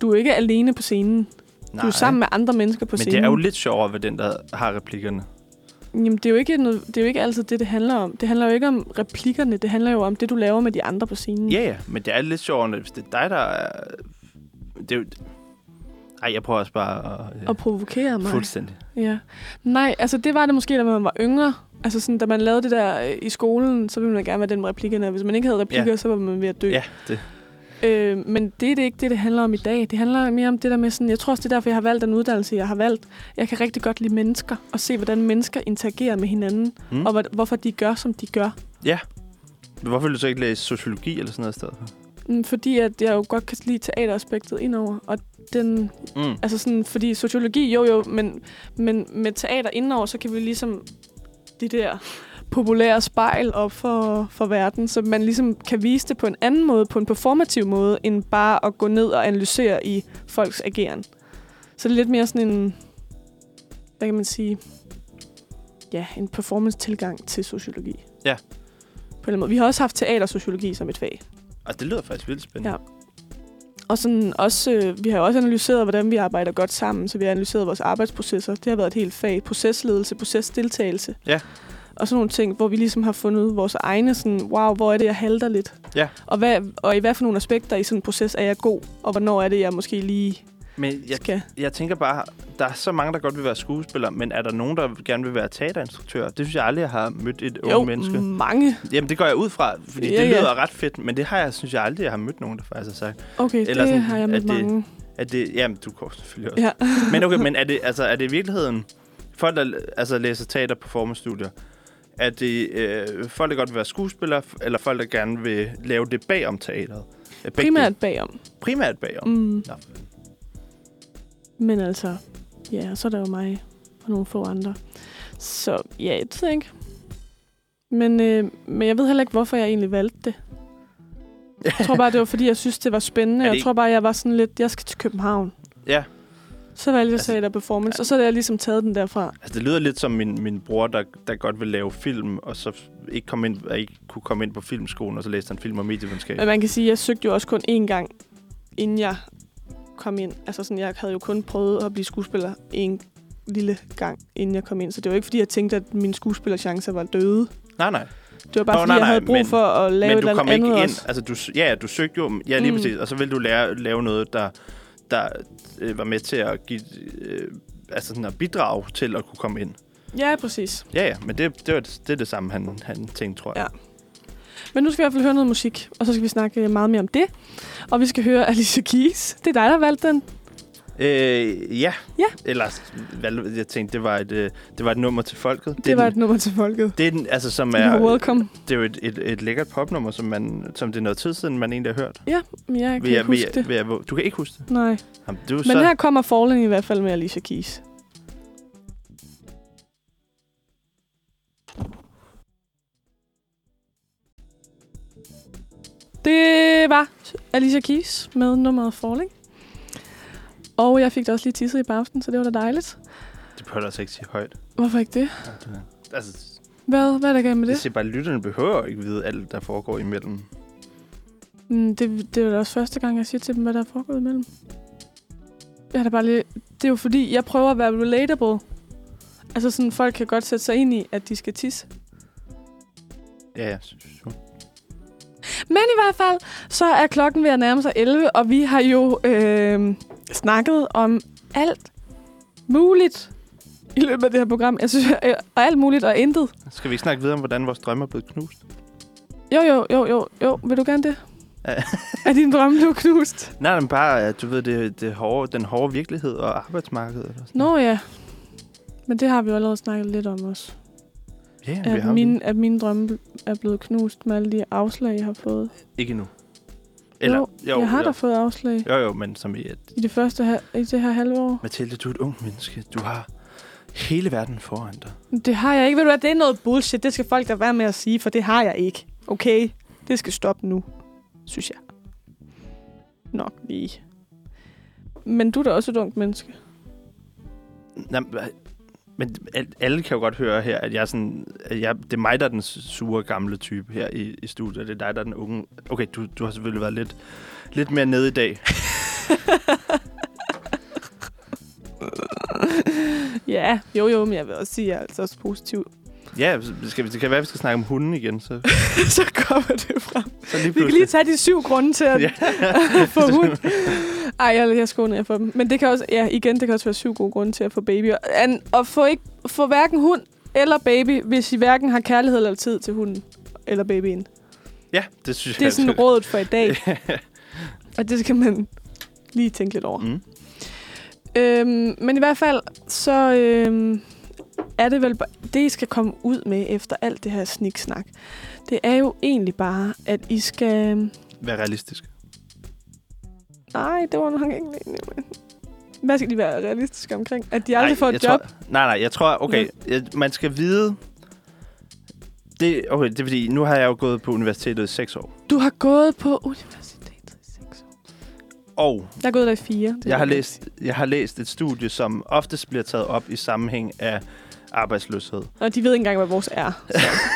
Du er ikke alene på scenen. Du er
Nej.
sammen med andre mennesker på
Men
scenen.
det er jo lidt sjovere ved den, der har replikkerne.
Jamen, det er, jo ikke noget, det er jo ikke altid det, det handler om. Det handler jo ikke om replikkerne. Det handler jo om det, du laver med de andre på scenen.
Ja, ja, men det er lidt sjovere, hvis det er dig, der er... Det er jo... Ej, jeg prøver også bare at...
Og provokere mig.
Fuldstændig.
Ja. Nej, altså det var det måske, da man var yngre. Altså sådan, da man lavede det der øh, i skolen, så ville man gerne være den med replikkerne. Hvis man ikke havde replikker,
Ja.
så var man ved at dø.
Ja, det.
Øh, men det er det ikke det, det handler om i dag. Det handler mere om det der med sådan, jeg tror også, det er derfor, jeg har valgt den uddannelse, jeg har valgt. Jeg kan rigtig godt lide mennesker, og se, hvordan mennesker interagerer med hinanden,
Mm.
og hvor, hvorfor de gør, som de gør.
Hvorfor vil du så ikke læse sociologi eller sådan noget i stedet for?
Mm, Fordi at jeg jo godt kan lide teateraspektet indover, og den,
Mm.
altså sådan, fordi sociologi, jo jo, men, men med teater indover, så kan vi ligesom de der populære spejl op for, for verden, så man ligesom kan vise det på en anden måde, på en performativ måde, end bare at gå ned og analysere i folks ageren. Så det er lidt mere sådan en, hvad kan man sige, ja, en performance-tilgang til sociologi.
Ja.
På en eller anden måde. Vi har også haft teatersociologi som et fag.
Og det lyder faktisk vildt spændende.
Ja. Og sådan også, øh, vi har også analyseret, hvordan vi arbejder godt sammen, så vi har analyseret vores arbejdsprocesser. Det har været et helt fag. Procesledelse, procesdeltagelse.
Ja.
og sådan nogle ting, hvor vi ligesom har fundet vores egne sådan, wow, hvor er det, jeg halter lidt?
Ja.
Og, hvad, og i hvad for nogle aspekter i sådan en proces er jeg god? Og hvornår er det, jeg måske lige
Men jeg,
skal...
jeg tænker bare, der er så mange, der godt vil være skuespillere, men er der nogen, der gerne vil være teaterinstruktør? Det synes jeg aldrig, jeg har mødt et
Jo,
menneske.
mange.
Jamen, det går jeg ud fra, fordi
Ja,
det
ja.
lyder ret fedt, men det har jeg, synes jeg aldrig, jeg har mødt nogen, der faktisk har sagt.
Okay,
Eller
det
sådan,
har jeg mødt
det-
mange.
Er det, jamen, du går selvfølgelig også.
Ja.
Men okay, men er det, altså, er det i virkeligheden folk, der altså, læser teater på formerstudier, er det øh, folk, der godt vil være skuespillere, eller folk, der gerne vil lave det bagom teateret? Ja, begge
Primært bagom.
Primært bagom.
Mm.
Nå,
Men altså, ja, så er der jo mig og nogle få andre. Så ja, jeg ved ikke. Men, øh, men jeg ved heller ikke, hvorfor jeg egentlig valgte det. Jeg tror bare, det var, fordi jeg synes, det var spændende.
Er det
Jeg tror bare, jeg var sådan lidt, jeg skal til København.
ja,
Så valgte jeg
Altså,
teater performance, og så har jeg ligesom taget den derfra.
altså det lyder lidt som min, min bror, der, der godt vil lave film, og så ikke, kom ind, ikke kunne komme ind på filmskolen, og så læste han film og medievidenskab.
Men man kan sige, at jeg søgte jo også kun én gang, inden jeg kom ind. Altså sådan, jeg havde jo kun prøvet at blive skuespiller en lille gang, inden jeg kom ind. Så det var ikke, fordi jeg tænkte, at mine skuespillerchancer var døde.
Nej, nej.
Det var bare,
Nå,
fordi
nej,
jeg
nej,
havde brug
men-
for at lave
Men
et
du
eller
kom
andet
ikke ind.
også.
Altså, du, ja, du søgte jo... Ja, lige
Mm.
præcis. Og så ville du lære, lave noget, der, der øh, var med til at give... Øh, altså sådan at bidrage til at kunne komme ind.
Ja, præcis.
Ja, ja, men det, det, var, det er det samme, han, han tænkte, tror jeg.
Ja. Men nu skal vi i hvert fald høre noget musik, og så skal vi snakke meget mere om det. Og vi skal høre Alicia Keys. Det er dig, der har valgt den.
Øh, ja.
Ja.
Eller, jeg tænkte, det var, et, øh, det var et nummer til folket.
Det, det var
den,
et nummer til folket.
det er den, altså, som
You're
er,
welcome.
det er jo et, et, et lækkert popnummer, som, man, som det er noget tid siden, man egentlig har hørt.
Ja, men jeg kan
Vil
ikke
jeg, vil
huske
jeg,
det.
jeg, du kan ikke huske det?
Nej.
Jamen, jo
Men
så,
her kommer Fallen i hvert fald med Alicia Keys. Det var Alicia Keys med nummeret Falling. Og jeg fik da også lige tisset i pausen, så det var da dejligt.
Det behøver du altså ikke sige højt.
Hvorfor ikke det?
Altså,
Hvad, hvad er der galt med
det
det?
siger bare, at lytterne behøver ikke vide alt, der foregår imellem.
Mm, det, det er jo også første gang, jeg siger til dem, hvad der er foregået imellem. Jeg har da bare lige... Det er jo fordi, jeg prøver at være relatable. Altså sådan, folk kan godt sætte sig ind i, at de skal tisse.
Ja, ja. synes jeg.
Men i hvert fald, så er klokken ved at nærme sig 11, og vi har jo øh, snakket om alt muligt i løbet af det her program. Jeg synes, øh, og alt muligt og intet.
Skal vi ikke snakke videre om, hvordan vores drømme er blevet knust?
Jo, jo, jo, jo, jo. Vil du gerne det? Er din drømme blevet knust?
Nej, men bare, du ved, det, det hårde, den hårde virkelighed og arbejdsmarkedet. Og sådan.
Nå ja. Men det har vi jo allerede snakket lidt om også.
Ja, vi
At,
har
min, at mine drømme er blevet knust med alle de afslag, jeg har fået.
Ikke endnu.
jo, jeg har
jo,
da fået afslag
jo, jo, men som i, at
i det første i det her halve år.
Mathilde, du er et ung menneske. Du har hele verden foran dig.
Det har jeg ikke. Ved du hvad, det er noget bullshit. Det skal folk da være med at sige, for det har jeg ikke. Okay? Det skal stoppe nu, synes jeg. Nok lige. Men du er da også et ungt menneske.
Nej, men alle kan jo godt høre her, at jeg er sådan, at jeg, det er mig, der er den sure gamle type her i, i studiet. Det er dig, der er den unge. Okay, du, du har selvfølgelig været lidt, lidt mere nede i dag.
Ja, jo jo, men jeg vil også sige, at jeg er altså også positiv.
Ja, skal vi, det kan være, at vi skal snakke om hunden igen. Så,
så kommer det frem.
så lige
Vi kan lige tage de syv grunde til at
Ja.
få hund. Ej, jeg, jeg skåner jeg for dem. Men det kan også, ja, igen, det kan også være syv gode grunde til at få baby. And, og få, ikke, få hverken hund eller baby, hvis I hverken har kærlighed eller tid til hunden eller babyen.
ja, det synes
Det er
jeg.
sådan rådet for i dag. Og det skal man lige tænke lidt over.
Mm.
Øhm, men i hvert fald, så øhm, er det vel... Det, I skal komme ud med efter alt det her sniksnak, det er jo egentlig bare, at I skal...
Vær realistisk.
Nej, det var nok ikke. Hvad skal de være realistiske omkring? At de aldrig får
jeg
et job?
Tror, nej, nej, jeg tror, okay, jeg, man skal vide... Det, okay, det er fordi, nu har jeg jo gået på universitetet i seks år.
Du har gået på universitetet i seks år.
Og
Jeg har gået der i fire. Det
jeg har, læst, jeg har læst et studie, som oftest bliver taget op i sammenhæng af arbejdsløshed.
Og de ved ikke engang, hvad vores er.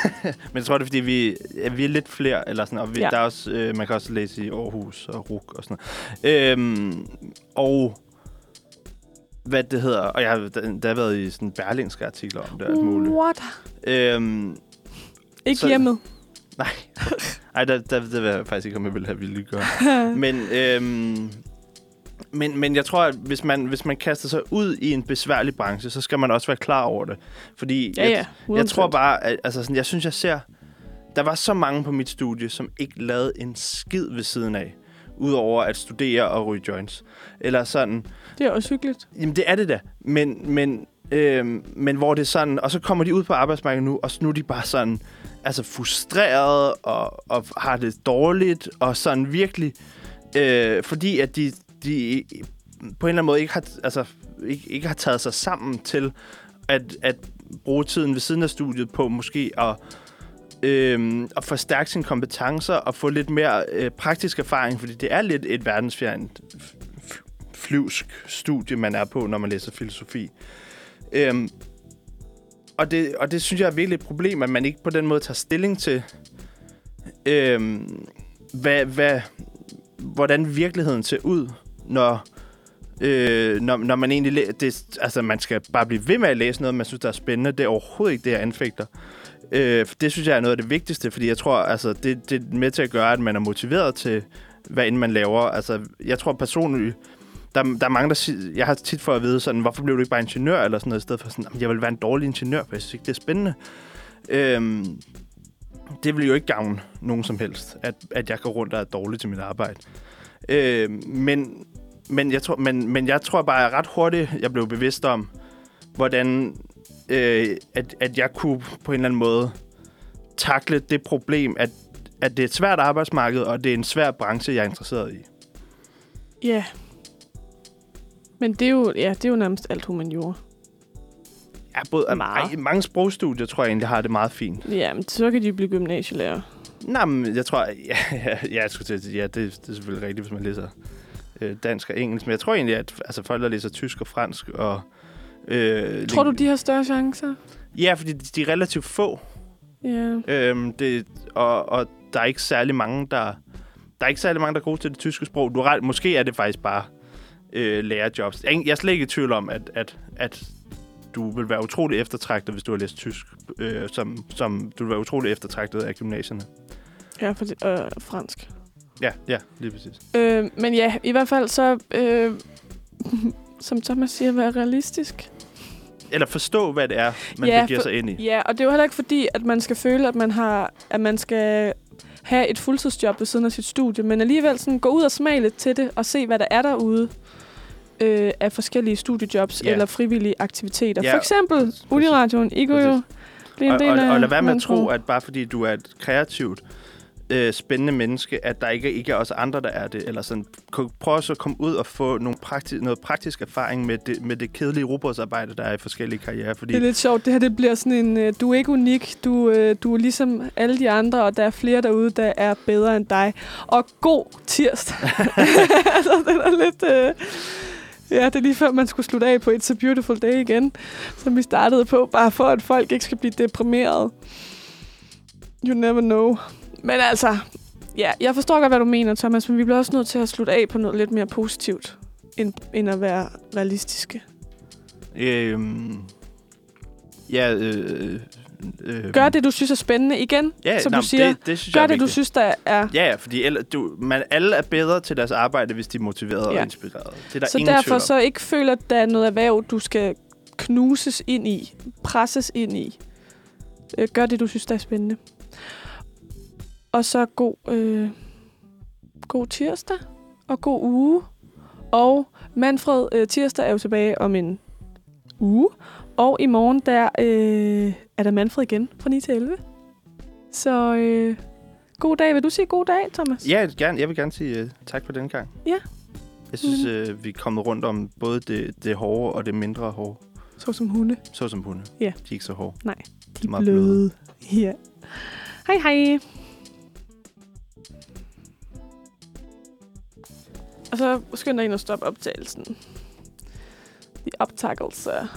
Men jeg tror, det er, fordi vi, ja, vi er lidt flere, eller sådan, og vi,
Ja.
der er også, øh, man kan også læse i Aarhus og RUK og sådan noget. Øhm, og hvad det hedder, og jeg har der, der har været i sådan berlingske artikler om det alt muligt.
What?
Øhm,
Ikke
Så-
hjemmet.
nej, Ej, der, der, der vil jeg faktisk ikke, om jeg ville have ville gøre. Men, øhm, men, men jeg tror, at hvis man, hvis man kaster sig ud i en besværlig branche, så skal man også være klar over det. Fordi
Ja,
jeg,
ja. 100%.
jeg tror bare, at altså sådan, jeg synes, jeg ser... Der var så mange på mit studie, som ikke lavede en skid ved siden af. Udover at studere og ryge joints. Eller sådan...
Det er også hyggeligt.
Jamen, det er det da. Men, men, øhm, men hvor det er sådan... Og så kommer de ud på arbejdsmarkedet nu, og så nu er de bare sådan... Altså frustreret og, og har det dårligt. Og sådan virkelig... Øh, fordi at de, de på en eller anden måde ikke har, altså, ikke, ikke har taget sig sammen til at, at bruge tiden ved siden af studiet på måske at, øh, at forstærke sine kompetencer og få lidt mere øh, praktisk erfaring, fordi det er lidt et verdensfjernt flyvsk studie, man er på, når man læser filosofi. Øhm, og, det, og det synes jeg er virkelig et problem, at man ikke på den måde tager stilling til, øhm, hvad, hvad, hvordan virkeligheden ser ud, når, øh, når, når man egentlig... læ- Det, altså, man skal bare blive ved med at læse noget, man synes, der er spændende. Det er overhovedet ikke det, jeg anfægter. Øh, det synes jeg er noget af det vigtigste, fordi jeg tror, altså, det, det er med til at gøre, at man er motiveret til, hvad end man laver. Altså, jeg tror personligt, der, der er mange, der siger, jeg har tit for at vide sådan, hvorfor blev du ikke bare ingeniør, eller sådan noget, i stedet for sådan, jeg vil være en dårlig ingeniør, for jeg synes ikke, det er spændende. Øhm, det vil jo ikke gavne nogen som helst, at, at jeg går rundt og er dårlig til mit arbejde. Øh, men, men, jeg tror, men, men jeg tror bare, at ret hurtigt, jeg blev bevidst om, hvordan øh, at, at jeg kunne på en eller anden måde takle det problem, at, at det er et svært arbejdsmarked, og det er en svær branche, jeg er interesseret i.
Ja. Men det er jo, ja, det er jo nærmest alt humaniora.
Ja, både,
Meget.
ej, mange sprogstudier tror jeg egentlig har det meget fint.
Ja, men så kan de blive gymnasielærer.
Nej, men jeg tror... Ja, ja, ja, jeg skulle til at sige, ja det, det er selvfølgelig rigtigt, hvis man læser øh, dansk og engelsk. Men jeg tror egentlig, at altså, folk, der læser tysk og fransk og... Øh,
Tror du, de har større chancer?
Ja, fordi de, er relativt få.
Ja.
Øhm, det, og, og der er ikke særlig mange, der... Der er ikke særlig mange, der er gode til det tyske sprog. Du ret, måske er det faktisk bare øh, lærerjobs. Jeg er jeg er slet ikke i tvivl om, at, at, at du vil være utrolig eftertragtet, hvis du har læst tysk. Øh, som, som du vil være utrolig eftertragtet af gymnasierne.
Ja, for det, øh, fransk.
Ja, ja, lige præcis.
Øh, men ja, i hvert fald så, øh, som Thomas siger, være realistisk.
Eller forstå, hvad det er, man
Ja,
begiver sig ind i.
Ja, og det er jo heller ikke fordi, at man skal føle, at man har, at man skal have et fuldtidsjob ved siden af sit studie, men alligevel sådan gå ud og smage lidt til det, og se, hvad der er derude øh, af forskellige studiejobs
Ja.
eller frivillige aktiviteter.
Ja,
For eksempel. Uniradioen. I kunne jo blive en
Og,
del
og,
af
og lad være med at tro, at bare fordi du er et kreativt, øh, spændende menneske, at der ikke, ikke er også andre, der er det. Eller sådan, prøv så at komme ud og få nogle prakti- noget praktisk erfaring med det, med det kedelige robotsarbejde, der er i forskellige karrierer. Fordi
Det er lidt sjovt. Det her det bliver sådan en... Øh, du er ikke unik. Du, øh, du er ligesom alle de andre, og der er flere derude, der er bedre end dig. Og god tirsdag. altså, det er lidt... Øh, ja, det er lige før, man skulle slutte af på It's a Beautiful Day igen, som vi startede på, bare for at folk ikke skal blive deprimeret. You never know. Men altså, ja, jeg forstår godt, hvad du mener, Thomas, men vi bliver også nødt til at slutte af på noget lidt mere positivt, end, end at være realistiske.
Øhm, ja, øh, øh,
Gør det, du synes er spændende igen,
ja,
som
nej,
du siger.
Det, det synes jeg
Gør
er
det, du synes, der er.
Ja, fordi alle, du, man, alle er bedre til deres arbejde, hvis de er motiverede
Ja.
og inspirerede. Det er der
Så
ingen
derfor så ikke føler, at der er noget erhverv, du skal knuses ind i, presses ind i. Øh, gør det, du synes, der er spændende. Og så god, øh, god tirsdag og god uge. Og Manfred, øh, tirsdag er jo tilbage om en uge. Og i morgen, der øh, er der Manfred igen fra 9 til 11. Så øh, god dag. Vil du sige god dag, Thomas?
Ja, gerne, jeg vil gerne sige uh, tak for den gang.
Ja.
Jeg synes, uh, vi er kommet rundt om både det, det hårde og det mindre hårde.
Så som hunde.
Så som hunde.
Ja.
De er ikke så hårde.
De
er meget bløde.
bløde. Ja. Hej hej. Og så skynd dig ind og stoppe optagelsen. De optagelse.